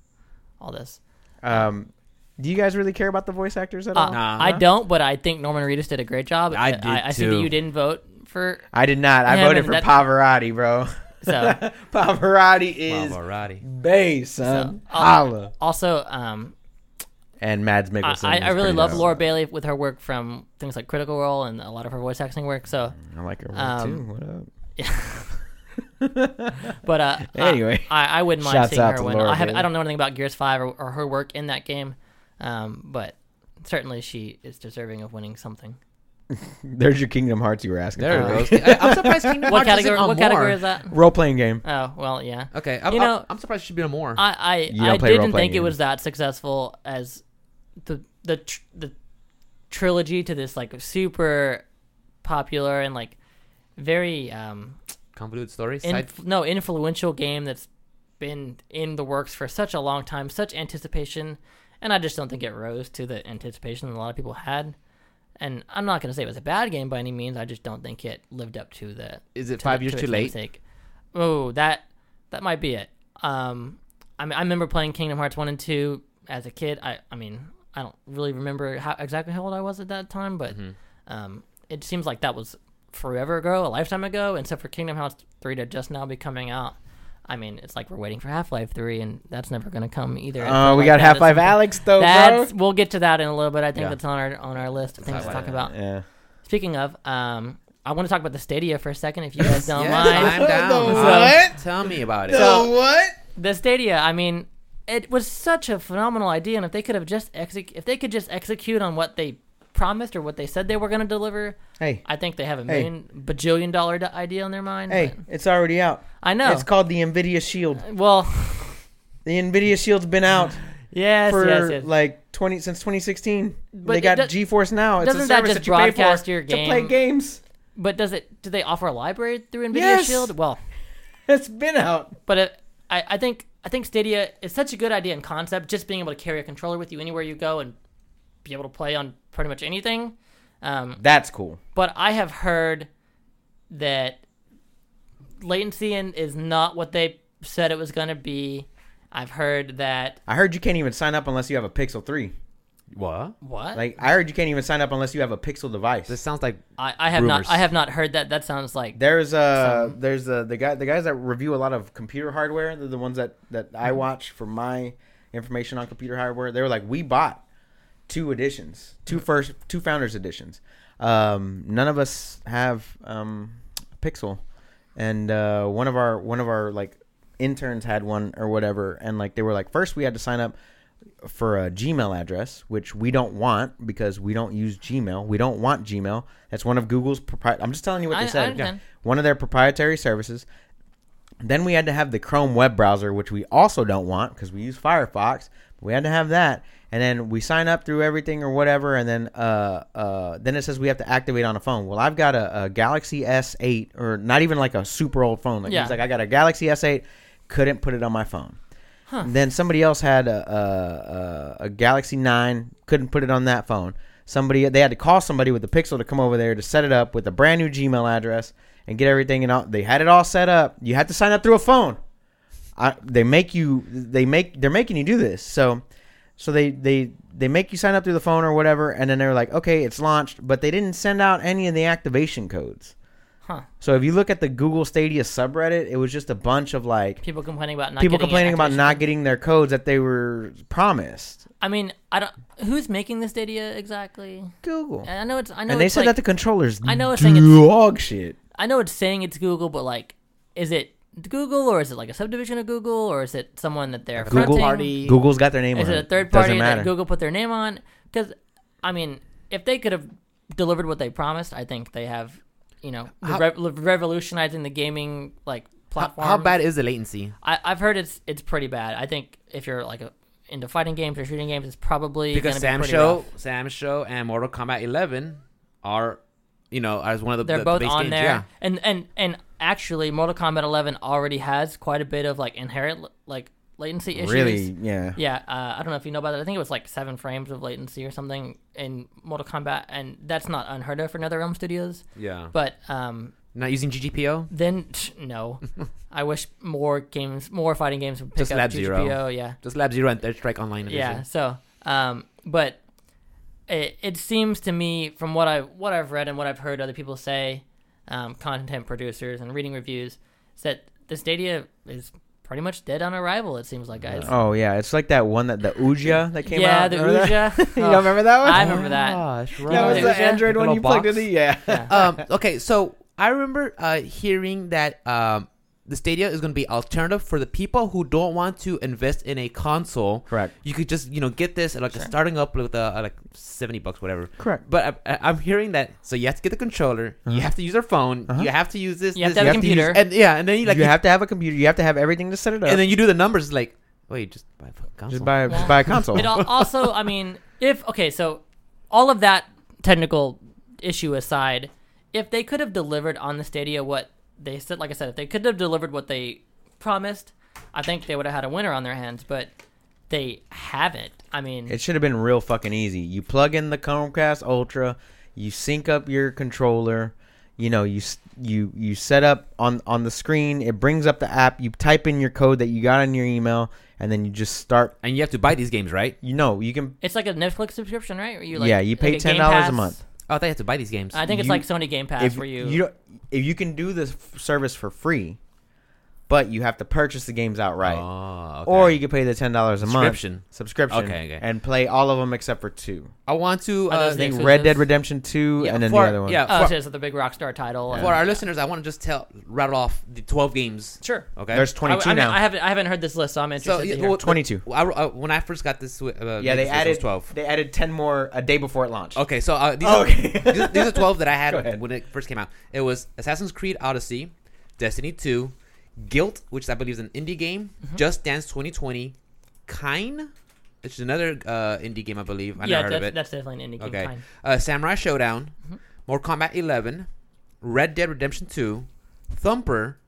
all this. Um, do you guys really care about the voice actors at Uh, all? Nah. I don't, but I think Norman Reedus did a great job. I did I, I see that too. you didn't vote for. I did not. I Yeah, voted man, for that- Pavarotti, bro. So, Pavarotti is Alrighty. bae, son. So, uh, Holla. also, um, And Mads I, Mikkelsen. I, is I really pretty love dope. Laura Bailey with her work from things like Critical Role and a lot of her voice acting work. So, I like her work Um, too. What up? but uh, Anyway. I, I wouldn't mind Shouts seeing her win. Laura I have Bailey. I don't know anything about Gears Five or, or her work in that game, um, but certainly she is deserving of winning something. There's your Kingdom Hearts you were asking. There for. it goes. I, I'm surprised Kingdom What Hearts isn't category? on What more. category is that? Role playing game. Oh well, yeah. Okay, I'm, You know- I'm, I'm surprised it should be on more. I I, You I don't play didn't role-playing think it was that successful as the the tr- the trilogy to this like super popular and like very um Convoluted story. in, Side, no influential game that's been in the works for such a long time, such anticipation, and I just don't think it rose to the anticipation that a lot of people had. And I'm not going to say it was a bad game by any means. I just don't think it lived up to the. is it to five years to too late? Oh, that that might be it. Um, I mean, I remember playing Kingdom Hearts one and two as a kid. I I mean, I don't really remember how exactly how old I was at that time, but Mm-hmm. um, it seems like that was forever ago, a lifetime ago. And so for Kingdom Hearts three to just now be coming out, I mean, it's like we're waiting for Half Life three, and that's never going to come either. Oh, feel we like got Half Life Alyx though, That's bro. we'll get to that in a little bit. I think Yeah. that's on our on our list of things to Half-Life, talk about. Yeah. Speaking of, um, I want to talk about the Stadia for a second, if you guys don't Yes, mind. I'm down. The Um, what? Tell me about it. So- what? the Stadia, I mean, it was such a phenomenal idea, and if they could have just exec- if they could just execute on what they promised or what they said they were going to deliver, Hey, I think they have a million bajillion dollar idea in their mind. hey, but- it's already out. I know. It's called the Nvidia Shield. Uh, well, The Nvidia Shield's been out yes, for yes, yes. like 20 since 2016. But they it got does- GeForce Now. It's a doesn't that service just you pay broadcast for your to play game? games. but does it? Do they offer a library through Nvidia Yes. Shield? Well, It's been out. but it, I, I think I think Stadia is such a good idea and concept. Just being able to carry a controller with you anywhere you go and be able to play on pretty much anything. Um, That's cool. but I have heard that latency in, is not what they said it was going to be. I've heard that I heard you can't even sign up unless you have a Pixel 3. What? what Like I heard you can't even sign up unless you have a Pixel device. This sounds like I, I have rumors. not I have not heard that. That sounds like There's uh there's a the guy the guys that review a lot of computer hardware. They're the ones that that I Mm-hmm. watch for my information on computer hardware. They were like, we bought two editions, two first two founders editions. Um, none of us have um Pixel, and uh, one of our one of our like interns had one or whatever, and like they were like, first we had to sign up for a Gmail address, which we don't want because we don't use Gmail. We don't want Gmail. That's one of Google's propri- I'm just telling you what they I said. understand. One of their proprietary services. Then we had to have the Chrome web browser, which we also don't want because we use Firefox. We had to have that, and then we sign up through everything or whatever, and then uh uh then it says we have to activate on a phone. Well, I've got a, a Galaxy S8, or not even like a super old phone. Like Yeah. he's like, I got a Galaxy S8, couldn't put it on my phone. Huh. Then somebody else had a, a, a, a Galaxy 9, couldn't put it on that phone. Somebody they had to call somebody with the Pixel to come over there to set it up with a brand new Gmail address and get everything and all. They had it all set up. You had to sign up through a phone. I, they make you they make they're making you do this. So so they they they make you sign up through the phone or whatever and then they're like, "Okay, it's launched," but they didn't send out any of the activation codes. Huh. So if you look at the Google Stadia subreddit, it was just a bunch of like people complaining about not people getting complaining about not getting their codes that they were promised. I mean, I don't. Who's making this data exactly? Google. I know it's. I know And they said like, that the controllers I know it's saying it's- shit. I know it's saying it's Google, but like, is it Google or is it like a subdivision of Google or is it someone that they're Google fronting? party. Google's got their name Is on it it. a third party matter. that Google put their name on? Because, I mean, if they could have delivered what they promised, I think they have, you know, How- rev- revolutionizing the gaming like platform. how bad is the latency? I, I've heard it's it's pretty bad. I think if you're like a, into fighting games or shooting games, it's probably Because gonna Sam be Show, rough. SamSho, and Mortal Kombat 11 are, you know, as one of the They're the both base on games, there, Yeah. and and and actually, Mortal Kombat 11 already has quite a bit of like inherent like latency issues. Really? Yeah. Yeah, uh, I don't know if you know about that. I think it was like seven frames of latency or something in Mortal Kombat, and that's not unheard of for NetherRealm Studios. Yeah. But um, Not using GGPO. then no, I wish more games, more fighting games would pick Just up Lab Zero. Yeah, Just Lab Zero and Third Strike Online edition. yeah. So, um, but it it seems to me from what I what I've read and what I've heard other people say, um, content producers and reading reviews, is that the Stadia is pretty much dead on arrival. It seems like guys. Oh yeah, it's like that one that the Ouya that came yeah, out. Yeah, the Remember that? Ouya. you Oh, don't remember that one? I remember that. Gosh, That was Ouya? the Android The one little you plugged box? in. Yeah. Yeah. um, okay, so I remember uh, hearing that um, the Stadia is going to be alternative for the people who don't want to invest in a console. Correct. You could just you know get this at like Sure. starting up with uh, like seventy bucks, whatever. Correct. But I, I, I'm hearing that so you have to get the controller, you have to use your phone, Uh-huh. you have to use this, You have this, to have a have to use- computer. and yeah, and then you like you have to have a computer. You have to have everything to set it up. and then you do the numbers like wait, just buy a console. just buy Yeah. just buy a console. It also, I mean, if okay, so all of that technical issue aside, if they could have delivered on the Stadia what they said, like I said, if they could have delivered what they promised, I think they would have had a winner on their hands. But they haven't. I mean, It should have been real fucking easy. You plug in the Chromecast Ultra, you sync up your controller, you know, you you you set up on on the screen, it brings up the app, you type in your code that you got in your email and then you just start and you have to buy these games, right? you know, you can it's like a Netflix subscription, right? Where you like, Yeah, you pay like $10 a Pass. month. Oh, you have to buy these games. I think it's You- like Sony Game Pass if where you, you don't, if you can do this f- service for free, but you have to purchase the games outright. Oh, okay. Or you can pay the ten dollars a month Subscription. subscription, Okay, okay. and play all of them except for two. I want to. Are Uh, those I think Exclusives? Red Dead Redemption Two, Yeah, and then for- the other one. yeah. oh, for- so it's the big Rockstar title. and- for our listeners, I want to just tell rattle off the twelve games. sure. Okay. There's I, 22 I, mean, now. I haven't I haven't heard this list, so I'm interested. so to yeah, hear. well, 22. I, I, when I first got this, uh, yeah, they added twelve. They added ten more a day before it launched. Okay, so uh, these, Oh, are, okay. these, these are twelve that I Go had when it first came out. It was Assassin's Creed Odyssey, Destiny Two, Gylt, which I believe is an indie game, Mm-hmm. Just Dance 2020, Kine, which is another uh, indie game I believe. I yeah, never heard that's, of it. that's definitely an indie game. Okay. Uh, Samurai Shodown, Mm-hmm. Mortal Kombat 11, Red Dead Redemption 2, Thumper,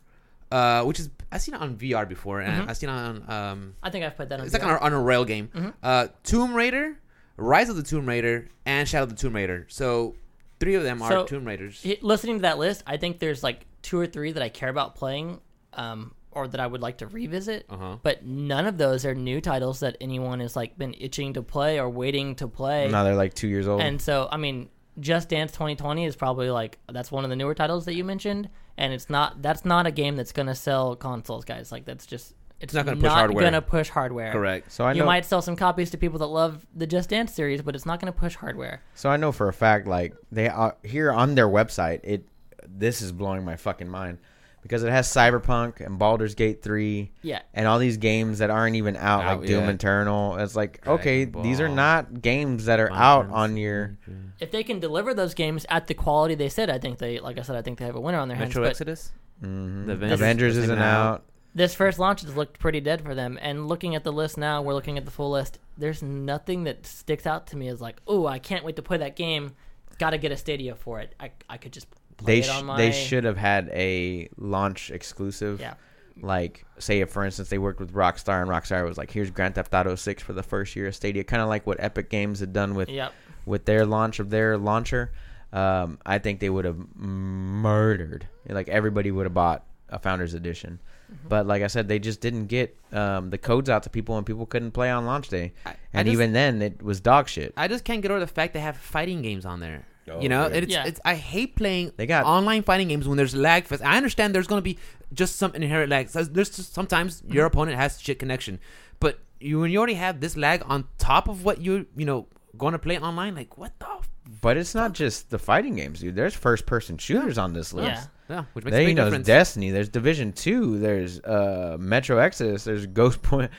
uh, which is I've seen it on VR before, and Mhm. I've seen it on um, I think I've put that on. it's like VR. on a, on a rail game. Mhm. Uh, Tomb Raider, Rise of the Tomb Raider, and Shadow of the Tomb Raider. So Three of them are Tomb Raiders. Listening to that list, I think there's like two or three that I care about playing, um, or that I would like to revisit. Uh huh. But none of those are new titles that anyone has like been itching to play or waiting to play. Now they're like two years old. And so, I mean, Just Dance 2020 is probably like that's one of the newer titles that you mentioned, and it's not that's not a game that's gonna sell consoles, guys. Like that's just it's not gonna push hardware. gonna push hardware. Correct. so I know, You might sell some copies to people that love the Just Dance series, but it's not gonna push hardware. So I know for a fact, like they are here on their website. It this is blowing my fucking mind because it has Cyberpunk and Baldur's Gate three Yeah, and all these games that aren't even out, Out, like Doom yeah. Eternal. It's like Dragon okay, these are Ball. not games that are Final out on your. if they can deliver those games at the quality they said, I think they, like I said, I think they have a winner on their hands. Metro But Exodus. Mhm. The Avengers, Avengers isn't isn't out. out. this first launch has looked pretty dead for them. And looking at the list now, we're looking at the full list. There's nothing that sticks out to me as like, oh, I can't wait to play that game. Got to get a Stadia for it. I, I could just play They sh- my. they should have had a launch exclusive. Yeah. Like say if for instance they worked with Rockstar and Rockstar was like here's Grand Theft Auto 6 for the first year of Stadia kind of like what Epic Games had done with Yep. with their launch of their launcher, um, I think they would have murdered. Like everybody would have bought a Founders Edition. Mm-hmm. But like I said, they just didn't get um, the codes out to people, and people couldn't play on launch day. I- I And just- even then, it was dog shit. I just can't get over the fact they have fighting games on there. Oh, you know, yeah. it's, Yeah. it's I hate playing They got- online fighting games when there's lag. Fest. I understand there's going to be just some inherent lag. So There's just, sometimes your opponent has shit connection, but you when you already have this lag on top of what you you know going to play online, like what the f- But it's not just the fighting games, dude. There's first person shooters on this list. Yeah. yeah, which makes There, a you know, difference. there's Destiny, there's Division Two, there's uh, Metro Exodus, there's Ghost Point,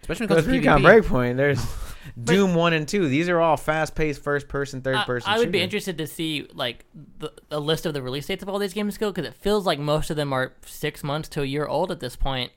Especially when it Ghost comes to Recon Breakpoint, there's Doom One and Two. These are all fast paced first person, third I, person. I would be interested to see like the, a list of the release dates of all these games go because it feels like most of them are six months to a year old at this point,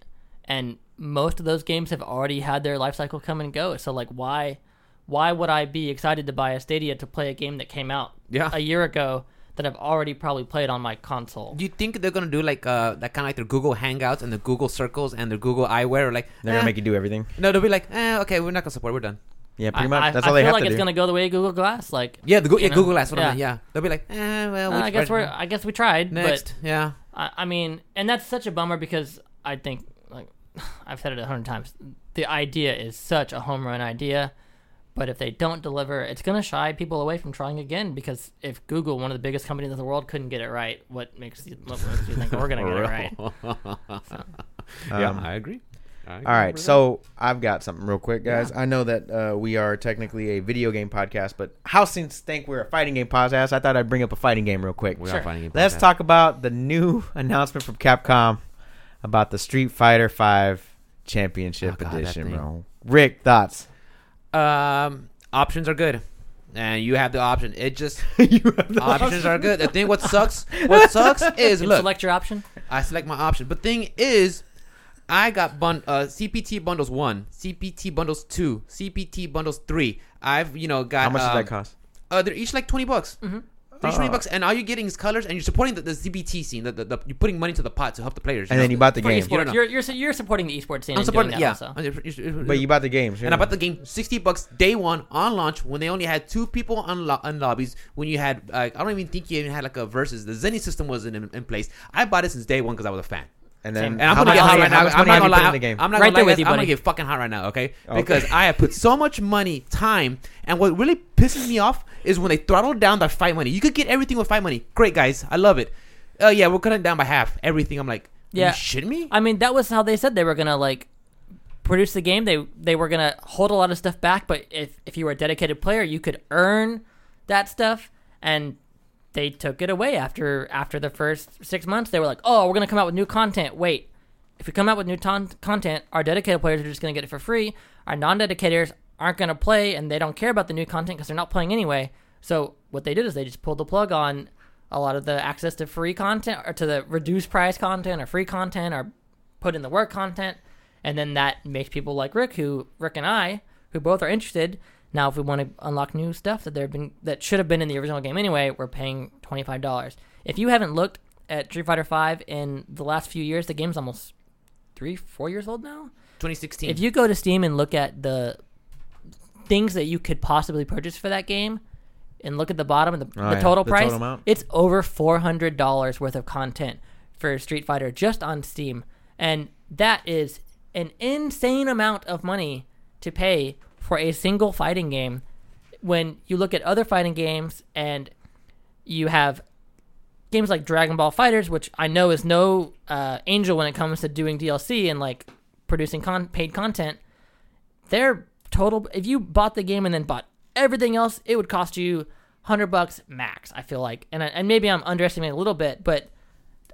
and most of those games have already had their life cycle come and go. So like, why, why would I be excited to buy a Stadia to play a game that came out Yeah. a year ago that I've already probably played on my console? Do you think they're gonna do like uh that kind of like their Google Hangouts and the Google Circles and their Google Eyewear? Or like They're eh, gonna make you do everything. no, they'll be like, eh, okay, we're not gonna support. We're done. Yeah, I, pretty much. That's I all they heard. I feel have like to it's do. gonna go the way of Google Glass. Like, Yeah, the Go- yeah, know? Google Glass. What I Yeah. Yeah, they'll be like, eh, well, uh, we I guess we're, I guess we tried, next. yeah, I, I mean, and that's such a bummer because I think, like, I've said it a hundred times. The idea is such a home run idea, but if they don't deliver, it's gonna shy people away from trying again. Because if Google, one of the biggest companies in the world, couldn't get it right, what makes you, what makes you think we're gonna get it right? yeah, Um, I agree. I agree All right, with so I've got something real quick, guys. I know that uh, we are technically a video game podcast, but how since think we're a fighting game podcast, I thought I'd bring up a fighting game real quick. we Sure. are finding it. Let's talk about the new announcement from Capcom about the Street Fighter Five Championship Oh, God, Edition, bro. Rick, thoughts? Um, options are good, and you have the option. It just you have the options are good. The thing what sucks, what sucks is You look, select your option. I select my option. But thing is, I got bun- uh, CPT bundles one, CPT bundles two, CPT bundles three. I've you know got How much does um, that cost? Uh, they're each like twenty bucks. Mm-hmm. They're each twenty Oh. bucks, and all you're getting is colors, and you're supporting the, the CPT scene. The, the, the, you're putting money to the pot to help the players. And then you bought the For game, You don't esports, know. you're, you're you're supporting the esports scene. I'm supporting. doing Yeah, also. but you bought the game, and I bought the game sixty bucks day one on launch when they only had two people on, lo- on lobbies. When you had, like, I don't even think you even had like a versus. The Zenny system wasn't in, in place. I bought it since day one because I was a fan. And then And I'm gonna get hot right now. I'm not gonna put lie. in the? I'm not Right gonna there lie, with you, I'm gonna get fucking hot right now, okay? Okay. Because I have put so much money, time, and what really pisses me off is when they throttle down the fight money. You could get everything with fight money. Great guys, I love it. Oh yeah, we're cutting down by half. Everything. I'm like, yeah, Yeah. you shitting me? I mean, that was how they said they were gonna like produce the game. They they were gonna hold a lot of stuff back, but if if you were a dedicated player, you could earn that stuff, and they took it away after after the first six months. They were like, "Oh, we're gonna come out with new content." Wait, if we come out with new ton- content, our dedicated players are just gonna get it for free. Our non-dedicators aren't gonna play, and they don't care about the new content because they're not playing anyway. So what they did is they just pulled the plug on a lot of the access to free content or to the reduced price content or free content or put in the work content and then that makes people like rick who rick and i who both are interested now if we want to unlock new stuff that there have been that should have been in the original game anyway we're paying $25 if you haven't looked at street fighter 5 in the last few years the game's almost three four years old now. 2016. if you go to steam and look at the things that you could possibly purchase for that game and look at the bottom of the, Oh, the yeah, total the price, total it's over four hundred dollars worth of content for Street Fighter just on Steam, and that is an insane amount of money to pay for a single fighting game. When you look at other fighting games and you have games like Dragon Ball FighterZ, which I know is no uh, angel when it comes to doing DLC and like producing con- paid content. Their total, if you bought the game and then bought everything else, it would cost you hundred bucks max. I feel like, and I- and maybe I'm underestimating a little bit, but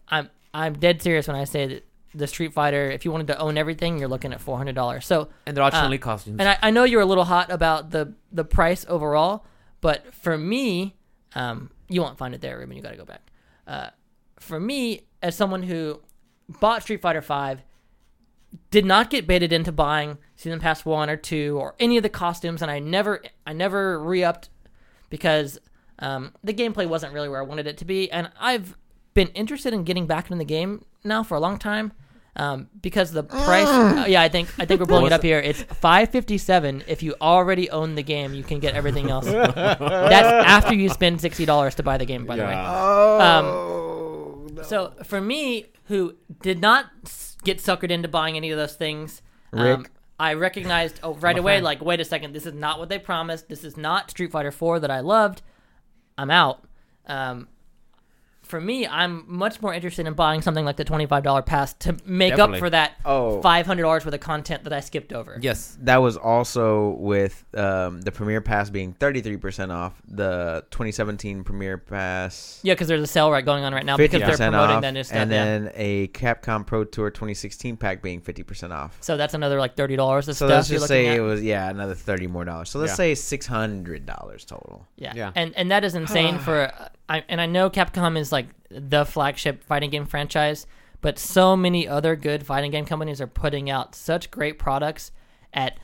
I'm I'm dead serious when I say that the Street Fighter, if you wanted to own everything, you're looking at four hundred dollars. So And they're optionally Uh, costumes. and I, I know you're a little hot about the the price overall, but for me, um, you won't find it there, Ruben. You got to go back. Uh, for me, as someone who bought Street Fighter Five, did not get baited into buying Season Pass one or two or any of the costumes, and I never I never re upped because um, the gameplay wasn't really where I wanted it to be, and I've been interested in getting back into the game now for a long time. Um, because the price, uh, yeah, I think I think we're pulling it up here. It's five fifty seven. If you already own the game, you can get everything else. That's after you spend sixty dollars to buy the game. By the way, Oh, so for me, who did not get suckered into buying any of those things, um, Rick. I recognized oh, right away, fan. like, wait a second, this is not what they promised. This is not Street Fighter 4 that I loved. I'm out. Um, for me, I'm much more interested in buying something like the $25 pass to make Definitely. up for that Oh. $500 worth of content that I skipped over. yes. That was also with um, the Premiere Pass being 33% off, the 2017 Premiere Pass Yeah, because there's a sale right going on right now because they're promoting off, that new stuff. and yeah. then a Capcom Pro Tour 2016 pack being 50% off. So that's another like $30 of So stuff let's just looking say at. it was yeah another 30 more dollars. So let's Yeah. say $600 total. Yeah. Yeah. And and that is insane for I and I know Capcom is like the flagship fighting game franchise, but so many other good fighting game companies are putting out such great products at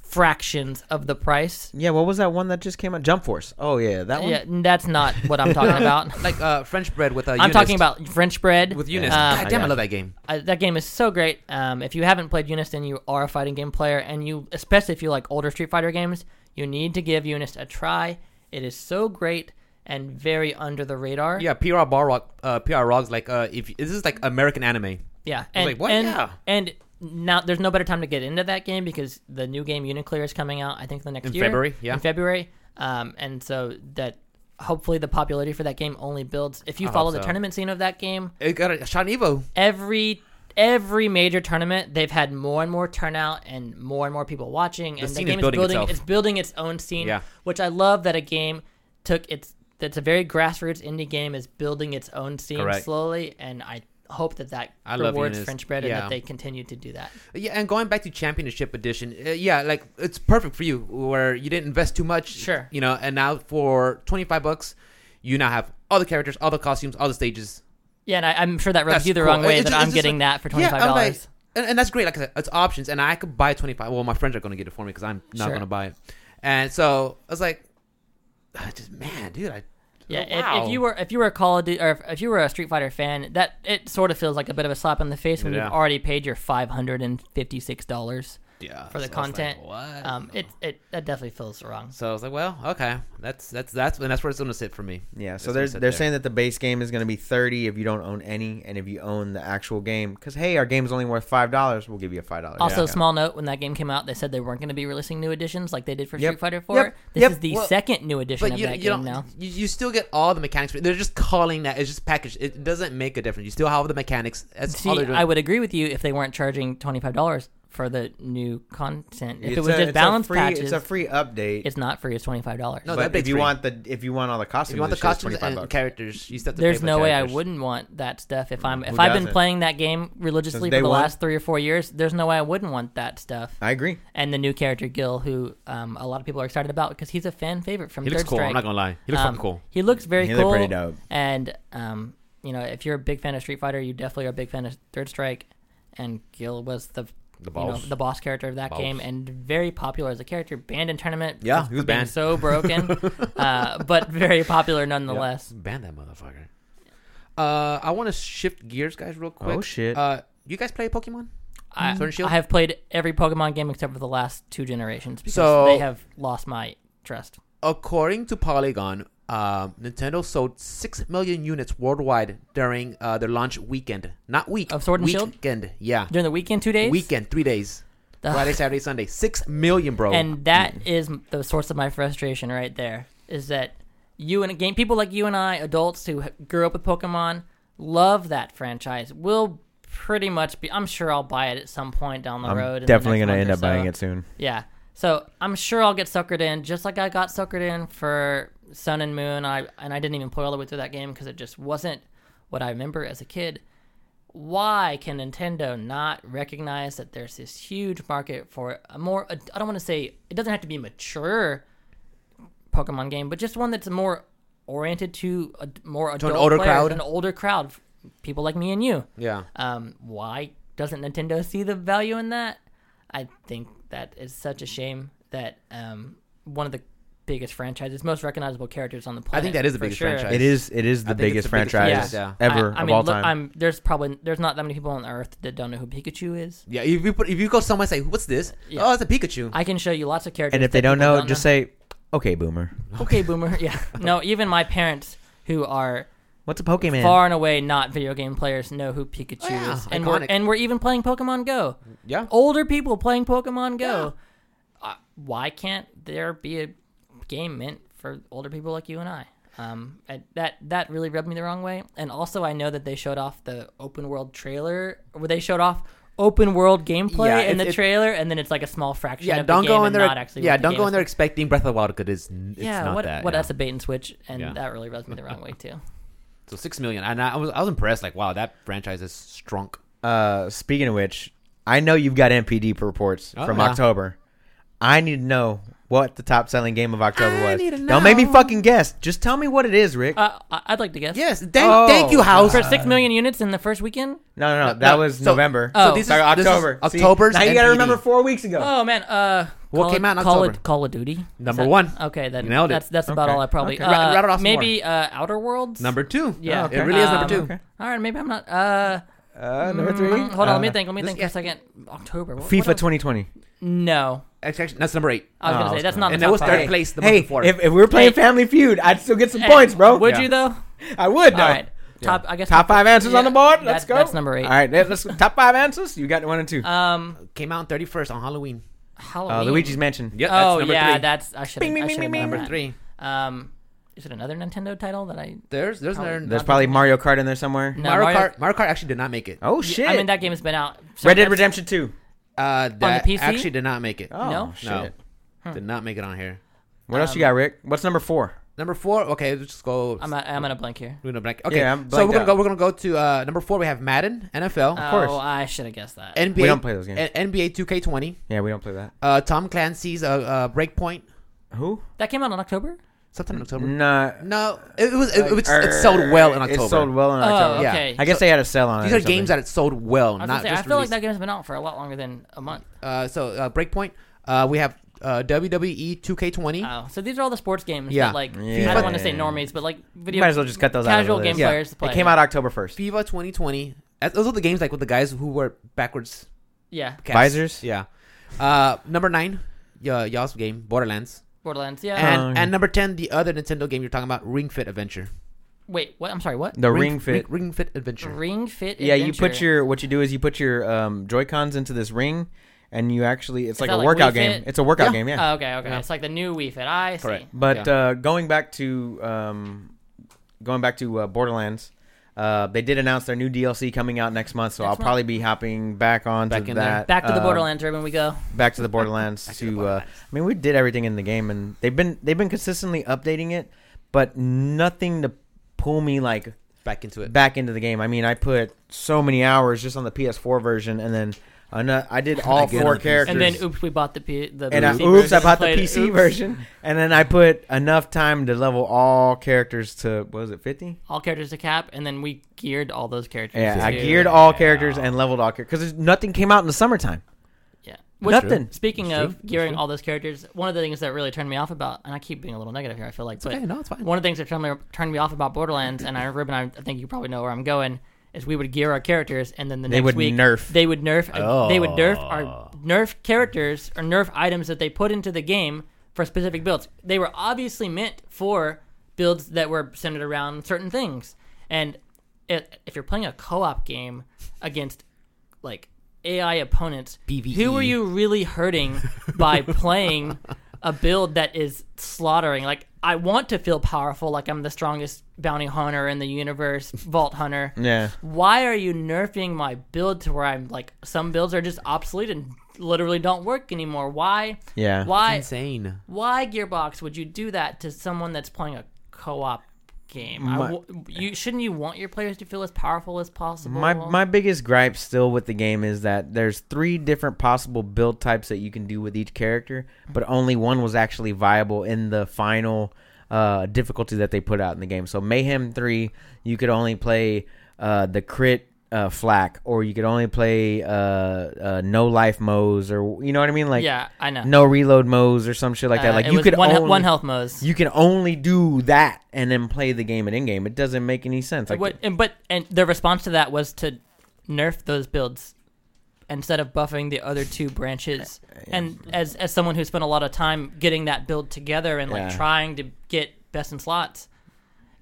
fractions of the price. Yeah, what was that one that just came out? Jump Force. Oh yeah, that one. Yeah, that's not what I'm talking about. Like uh, French bread with uh, I'm UNIST. talking about French bread. with UNIST. Um, God damn, I yeah. love that game. I, that game is so great. Um, if you haven't played UNIST and you are a fighting game player, and you, especially if you like older Street Fighter games, you need to give UNIST a try. It is so great and very under the radar. Yeah, PR Balrog, uh, PR Rog's like uh, if this is like American anime. Yeah, and like, what? and, Yeah. and now there's no better time to get into that game because the new game UNICLR is coming out. I think the next In year February, yeah. in February. Um, and so that hopefully the popularity for that game only builds. If you I follow hope the tournament scene of that game, It got a shot Evo. every every major tournament they've had more and more turnout and more and more people watching and the game is building building itself. it's building its own scene Yeah. which i love that a game took its that's a very grassroots indie game is building its own scene Correct. slowly and i hope that that I rewards french bread and that they continue to do that Yeah, and going back to Championship Edition, uh, yeah, like it's perfect for you where you didn't invest too much. Sure. You know, and now for twenty five bucks, you now have all the characters, all the costumes, all the stages. yeah and I, i'm sure that rubs That's you the cool. wrong way It's that just- i'm getting like- that for $25 Yeah, and, and that's great. Like I said, it's options, and I could buy twenty five. Well, my friends are going to get it for me because I'm not Sure. going to buy it. And so I was like, I just man, dude, I Yeah, oh, if, if you were if you were a Call of Duty or if, if you were a Street Fighter fan, that it sort of feels like a bit of a slap in the face when Yeah. you've already paid your five hundred and fifty six dollars yeah for the So I was like, content. what? Um, it it that definitely feels wrong. so I was like, well, okay, that's that's that's and that's where it's going to sit for me. Yeah, so they're they're there. saying that the base game is going to be 30 if you don't own any and if you own the actual game cuz hey, our game's only worth $5, we'll give you a $5. Also, discount. small note: when that game came out, they said they weren't going to be releasing new editions like they did for Yep. Street Fighter Four. Yep. This Yep. is the Well, second new edition of you, that you game now. You, you still get all the mechanics. They're just calling that. It's just packaged. It doesn't make a difference. You still have the mechanics. That's See, all they're doing. I would agree with you if they weren't charging twenty five dollars for the new content. If It's it was a- just it's a balance free, patches, It's a free update. it's not free. It's twenty five dollars. No, but that if you free. want the if you want all the costumes, if you want the it's just costumes 25 and bucks. characters, you still have to There's pay for no way I characters. wouldn't want that stuff if I'm if Who I've been doesn't? playing that game religiously Since for day the one? last three or four years. There's no way I wouldn't want that stuff. I agree. And the new character Gil, who um, a lot of people are excited about because he's a fan favorite from He looks Third cool. Strike. I'm not gonna lie. He looks Um, fucking cool. He looks very He cool. pretty dope. And um, you know, if you're a big fan of Street Fighter, you definitely are a big fan of Third Strike. And Gil was the The you know, boss. the boss character of that Boss. game, and very popular as a character. Banned in tournament. Yeah, he was being banned. So broken, uh, but very popular nonetheless. Ban that motherfucker. Uh, I want to shift gears, guys, real quick. Oh, shit. Uh, you guys play Pokemon? I, Sword and Shield? I have played every Pokemon game except for the last two generations because So- they have lost my trust. according to Polygon, uh, Nintendo sold six million units worldwide during uh, their launch weekend. Not week Of Sword and Shield? Weekend, yeah. During the weekend, two days. Weekend, three days. Ugh. Friday, Saturday, Sunday. Six million, bro. and that is m- the source of my frustration right there. Is that you and game people like you and I, adults who grew up with Pokemon, love that franchise. Will pretty much be. I'm sure I'll buy it at some point down the I'm road. in the definitely gonna end or up buying it soon. Yeah. So I'm sure I'll get suckered in, just like I got suckered in for Sun and Moon. I and I didn't even play all the way through that game because it just wasn't what I remember as a kid. Why can Nintendo not recognize that there's this huge market for a more? I don't want to say it doesn't have to be a mature Pokemon game, but just one that's more oriented to a more adult older players, crowd? an older crowd, people like me and you. yeah. Um, why doesn't Nintendo see the value in that? I think that is such a shame that um, one of the biggest franchises, most recognizable characters on the planet. I think that is the biggest sure. franchise. It is. It is the biggest the biggest franchise franchise, Yeah. ever I, I of mean, all look, time. I'm there's probably there's not that many people on Earth that don't know who Pikachu is. Yeah, if you put if you go somewhere and say, "What's this?" Yeah. Oh, it's a Pikachu. I can show you lots of characters. and if they that don't people know, just say, "Okay, boomer." "Okay, boomer." Yeah, no, even my parents who are What's a Pokemon? far and away not video game players know who Pikachu Oh, yeah, is, and we're and we're even playing Pokemon Go. yeah. older people playing Pokemon Go. Uh, why can't there be a game meant for older people like you and I? Um, I, that that really rubbed me the wrong way. And also, I know that they showed off the open world trailer, where they showed off open world gameplay Yeah, in it- the it- trailer, and then it's like a small fraction. Yeah, of don't the game go in there. Not actually Yeah, don't game go in there expecting Breath of the Wild because it's, it's yeah, not what that. what yeah. that's a bait and switch, and Yeah. that really rubs me the wrong way too. So six million, and I was I was impressed. Like, wow, that franchise is strong. Uh, speaking of which, I know you've got NPD reports Oh, from yeah. October. I need to know what the top selling game of October I was. need to Don't make me fucking guess. Just tell me what it is, Rick. Uh, I- I'd like to guess. Yes, thank, Oh, thank you, House. For six million units in the first weekend. no, no, no. no, That no, was so- November. Oh. So this is Sorry, this is October. See? October's Now you got to NPD. remember four weeks ago. Oh man, uh, What Call came of- out in Call October? Of, Call of Duty. Is Number that- one. Okay, then You nailed it. That's that's about Okay. all I probably. Okay. Uh, Ra- rattle off some maybe uh, Outer Worlds. Number two. Yeah. it really is number Um, two. Okay. All right, maybe I'm not. Uh, Uh, number mm, three. Hold on, let me Uh, think. Let me this- think for a second. October. What, FIFA what else? 2020. No, Actually, that's number eight. I was Oh, gonna say okay. that's not. and the that was third five. place the month Hey, before. if, if we were playing Hey. Family Feud, I'd still get some Hey, points, bro. Would Yeah. you though? I would. All though. right. Top. I guess Top five answers on the board. Let's go. That's number eight. All right, let's top five answers. You got one and two. Um, came out thirty first on Halloween. Halloween. Uh, Luigi's Mansion. Yep, that's oh number yeah, three. that's I should. Bing, bing, I bing, bing, bing. number three. Um, is it another Nintendo title that I? There's there's Oh, another There's probably this. Mario Kart in there somewhere. No, Mario, Mario- Kart. Mario Kart actually did not make it. Oh shit! I mean that game has been out. So Red Dead Redemption 2. Uh, that PC? actually did not make it. Oh No? shit. No. Did not make it on here. What else you Um, got, Rick? What's number four? Number four. Okay, let's just go. I'm at, I'm gonna blank here. we're gonna blank. Okay, Yeah, I'm so we're gonna out. go. We're gonna go to uh, number four. We have Madden, NFL, Oh, course. Oh, I should have guessed that. NBA. We don't play those games. NBA 2K20. Yeah, we don't play that. Uh, Tom Clancy's uh, uh, Breakpoint. Who? that came out in October. Sometime in October. Nah. No, it, it was it, it, it sold well in October. It sold well in Oh, October. Yeah. okay. I guess they had a sell on it. These or are games something. that it sold well, I, was not gonna say, I just feel like released. that game's been out for a lot longer than a month. Uh, so uh, Breakpoint. Uh, we have uh, WWE 2K20. Oh, so these are all the sports games Yeah. that like Yeah. I don't want to say normies, but like You video might as well just cut those out. casual of the game list. Yeah. players to play. It came out October 1st. FIFA 2020. Uh, Those are the games like with the guys who were backwards Yeah, caps. Visors? Yeah. Uh, number nine, uh, y'all's game Borderlands, Borderlands. Yeah. and Oh, and number ten, the other Nintendo game you're talking about, Ring Fit Adventure. Wait, what? I'm sorry. What? The Ring, Fit. Ring, Ring Fit Adventure. Ring Fit. yeah, you put Adventure. your what you do is you put your um, Joy Cons into this ring, and you actually it's like that a like workout Wii game. Fit? It's a workout Yeah. game, yeah. Oh, okay, okay. Yeah. It's like the new Wii Fit. I see. Correct. But Yeah. uh, going back to um, going back to uh, Borderlands, uh, they did announce their new DLC coming out next month, so Next I'll month. probably be hopping back onto Back in there. that. Back to the uh, Borderlands, Urban. We go. Back to the Borderlands to. to the Uh, Borderlands. I mean, we did everything in the game, and they've been they've been consistently updating it, but nothing to pull me like Back into it. back into the game. I mean, I put so many hours just on the PS4 version, and then ano- I did all Again four the PC. characters. And then oops, we bought the P- the and I, PC oops, I version, bought the played- PC oops. version, and then I put enough time to level all characters to what was it fifty? All characters to cap, and then we geared all those characters. Yeah, I to- geared all characters and leveled all characters because nothing came out in the summertime. Yeah. Nothing. Speaking That's of true. Gearing all those characters, one of the things that really turned me off about, and I keep being a little negative here, I feel like, It's but okay. No, it's fine. one of the things that turned me, turned me off about Borderlands, and I, Ruben, I, I think you probably know where I'm going, is we would gear our characters, and then the They next would week nerf. they would nerf, uh, they would nerf Oh. our nerf characters or nerf items that they put into the game for specific builds. They were obviously meant for builds that were centered around certain things. And it, if you're playing a co-op game against like AI opponents, PvE. who are you really hurting by playing a build that is slaughtering? Like I want to feel powerful, like I'm the strongest bounty hunter in the universe, vault hunter. Yeah. Why are you nerfing my build to where I'm like some builds are just obsolete and literally don't work anymore? Why? Yeah. Why? Insane. Why Gearbox would you do that to someone that's playing a co-op game? My- w- you shouldn't you want your players to feel as powerful as possible? My my biggest gripe still with the game is that there's three different possible build types that you can do with each character, but only one was actually viable in the final uh, difficulty that they put out in the game. So Mayhem three, you could only play uh, the crit uh, FL4K, or you could only play uh, uh, no life modes, or you know what I mean, like yeah, I know. no reload modes or some shit like that. Uh, Like you could one, only, one health modes. you can only do that and then play the game at in game. It doesn't make any sense. Like what, and, but and their response to that was to nerf those builds instead of buffing the other two branches. And as as someone who spent a lot of time getting that build together and like Yeah. trying to get best in slots,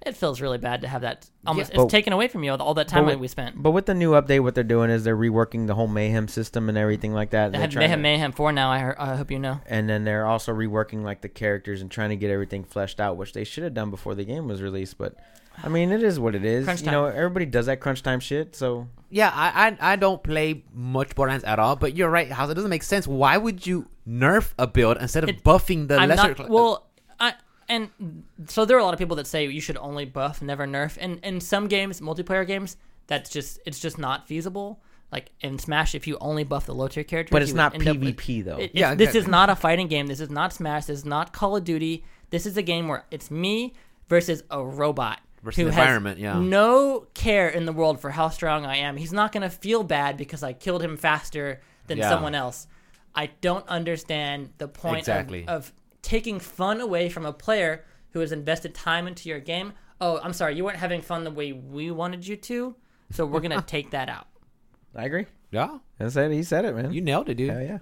it feels really bad to have that almost but- it's taken away from you all, all that time that with- we spent. But with the new update, what they're doing is they're reworking the whole mayhem system and everything like that. They They're have trying Mayhem to- Mayhem Four now. I, I hope you know. and then they're also reworking like the characters and trying to get everything fleshed out, which they should have done before the game was released. But I mean, it is what it is. Crunch you know, everybody does that crunch time shit. So Yeah, I, I I don't play much Borderlands at all, but you're right, House. It doesn't make sense. Why would you nerf a build instead of It- buffing the I'm lesser? not cl- well. I and so there are a lot of people that say you should only buff, never nerf. And in some games, multiplayer games, that's just it's just not feasible. Like in Smash, if you only buff the low tier characters, But it's not end up with- PvP though. It- Yeah, it's- this exactly. is not a fighting game. This is not Smash. This is not Call of Duty. This is a game where it's me versus a robot Versus who the has environment, yeah. no care in the world for how strong I am. He's not gonna feel bad because I killed him faster than Yeah. someone else. I don't understand the point of- Exactly. of, taking fun away from a player who has invested time into your game. Oh, I'm sorry, you weren't having fun the way we wanted you to, so we're gonna take that out. I agree. yeah, I said he said it, man. you nailed it, dude. Hell yeah.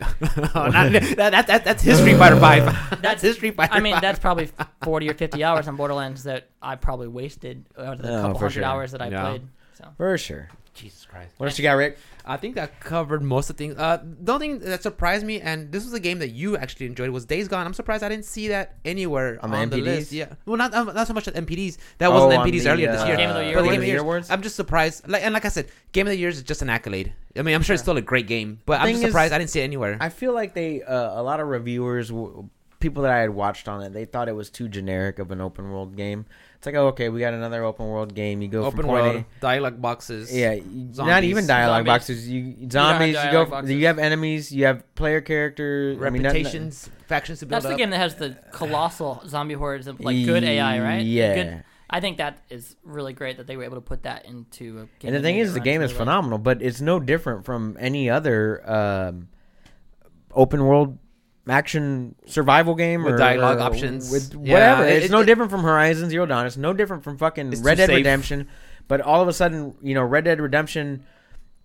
Oh, not- that, that, that, that's his Street Fighter Five. that's his Street Fighter. I mean, 5. that's probably 40 or 50 hours on Borderlands that I probably wasted out of the Oh, couple hundred sure. hours that I Yeah. played. So For sure. Jesus Christ. What else you got, Rick? I think that covered most of the things. Uh, the only thing that surprised me, and this was a game that you actually enjoyed, was Days Gone. I'm surprised I didn't see that anywhere On on, the the, NPDs? list. Yeah, well, not um, not so much at NPDs. That wasn't Oh, NPDs the, earlier this uh, year. Game of the Year But the. Game of the Year awards? I'm just surprised. Like and like I said, Game of the Year is just an accolade. I mean, I'm sure it's still a great game, but I'm Thing just is- surprised I didn't see it anywhere. I feel like they uh, a lot of reviewers, w- people that I had watched on it, they thought it was too generic of an open world game. It's like, oh, okay, we got another open world game. You go Open from point world dialogue boxes. Yeah, you- not even dialogue Zombies. boxes. You don't zombies. You, go. boxes. You have enemies. You have player characters. I mean, not- reputations, factions to build that's the game that has the colossal zombie hordes of like good AI, right? Yeah. Good. I think that is really great that they were able to put that into a game. And the thing is, the game is really well. phenomenal, but it's no different from any other um, open world action survival game With or dialogue or options. with Yeah, whatever. it- it's it- no it- different from Horizon Zero Dawn. It's no different from fucking Red Dead safe. Redemption. But all of a sudden, you know, Red Dead Redemption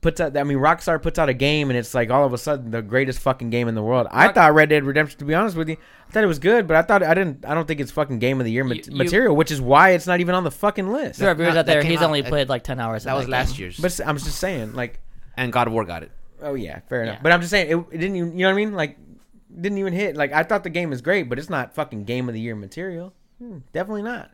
puts out. I mean, Rockstar puts out a game, and it's like all of a sudden the greatest fucking game in the world. I thought Red Dead Redemption. To be honest with you, I thought it was good, but I thought I didn't. I don't think it's fucking game of the year mat- You- you- material, which is why it's not even on the fucking list. There are viewers out there. He's out only at- played like ten hours. that of was last game. year's. But I'm just saying, like. and God of War got it. Oh yeah, fair enough. Yeah. But I'm just saying it, it didn't even you know what I mean? Like didn't even hit. Like I thought the game was great, but it's not fucking game of the year material. Hmm, definitely not.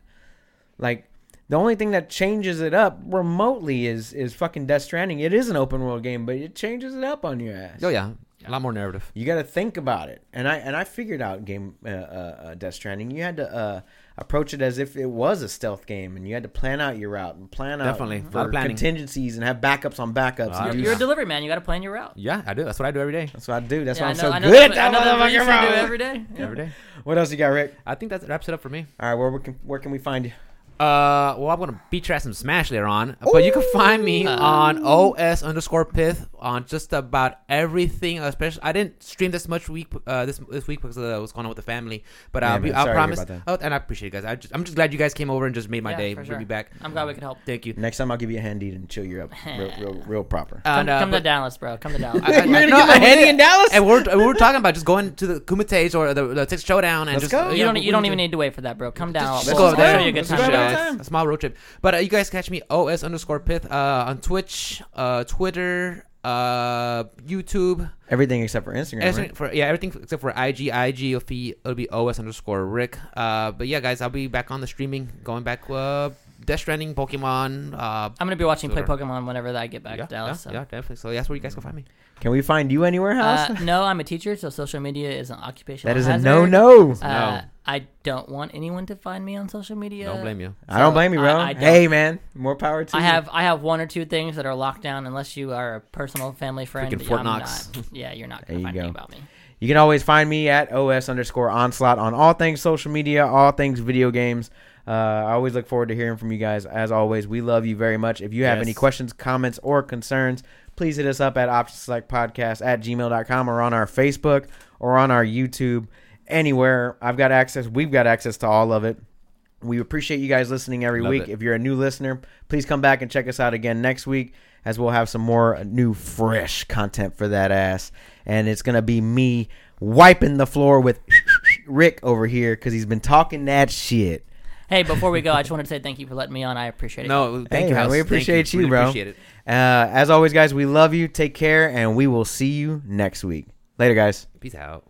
Like the only thing that changes it up remotely is is fucking Death Stranding. It is an open world game, but it changes it up on your ass. Oh yeah, a lot more narrative. You got to think about it. And I and I figured out game uh, uh, uh, Death Stranding. You had to uh, approach it as if it was a stealth game, and you had to plan out your route and plan out Definitely. A lot for contingencies and have backups on backups. And do You're a delivery man. You got to plan your route. Yeah, I do. That's what I do every day. That's what I do. That's Yeah, why I I'm know- so I know good that- at I know that that you motherfucking do route. every day. Yeah. Every day. What else you got, Rick? I think that wraps it up for me. All right, where, we can, where can we find you? Uh, well, I'm gonna beat your ass some Smash later on, but you can find me Uh. on OS underscore Pith on just about everything. Especially, I didn't stream this much week uh, this this week because of what's going on with the family. But Yeah, uh, man, I sorry to hear promise. about Oh, and I appreciate you guys. I just, I'm just glad you guys came over and just made my Yeah, day. for We'll sure. be back. I'm glad we could help. Thank you. Next time I'll give you a handy and chill you up real, real, real proper. Come, And, uh, come to Dallas, bro. Come to Dallas. I- I- You're gonna no, give him handy in Dallas? And we're we were talking about just going to the Kumites or the, the Texas Showdown and Let's just go. you yeah, don't. You don't even need to wait for that, bro. Come down. Let's go there. show you a good time. Go bro. over Yeah, there. it's a small road trip. But uh, you guys catch me OS underscore Pith uh, on Twitch, uh, Twitter, uh, YouTube. Everything except for Instagram. Everything right? for yeah, everything except for IG. IG will be it'll be OS underscore Rick. Uh, but yeah, guys, I'll be back on the streaming, going back. Uh, Death Stranding, Pokemon. Uh, I'm gonna be watching play Pokemon whenever I get back yeah, to Dallas. yeah, so. yeah, definitely. So that's where you guys can find me. Can we find you anywhere, House? Uh, no, I'm a teacher, so social media is an occupational. that is a no no. Uh, No. I don't want anyone to find me on social media. Don't blame you. I don't blame you, bro. I- I don't. hey, man, more power to I you. have I have one or two things that are locked down unless you are a personal family friend. Freaking Fort I'm Knox. not. Yeah, you're not There gonna you find go. anything about me. You can always find me at os underscore onslaught on all things social media, all things video games. Uh, I always look forward to hearing from you guys. As always, we love you very much. If you have Yes. any questions, comments, or concerns, please hit us up at optionselectpodcast at gmail.com or on our Facebook or on our YouTube. Anywhere. I've got access. We've got access to all of it. We appreciate you guys listening every Love week. it. If you're a new listener, please come back and check us out again next week as we'll have some more new, fresh content for that ass. And it's going to be me wiping the floor with Rick over here because he's been talking that shit. Hey, before we go, I just wanted to say thank you for letting me on. I appreciate it. No, thank Hey, you. man, House. we Thank appreciate you, Really bro. Appreciate it. Uh, as always, guys, we love you. Take care, and we will see you next week. Later, guys. Peace out.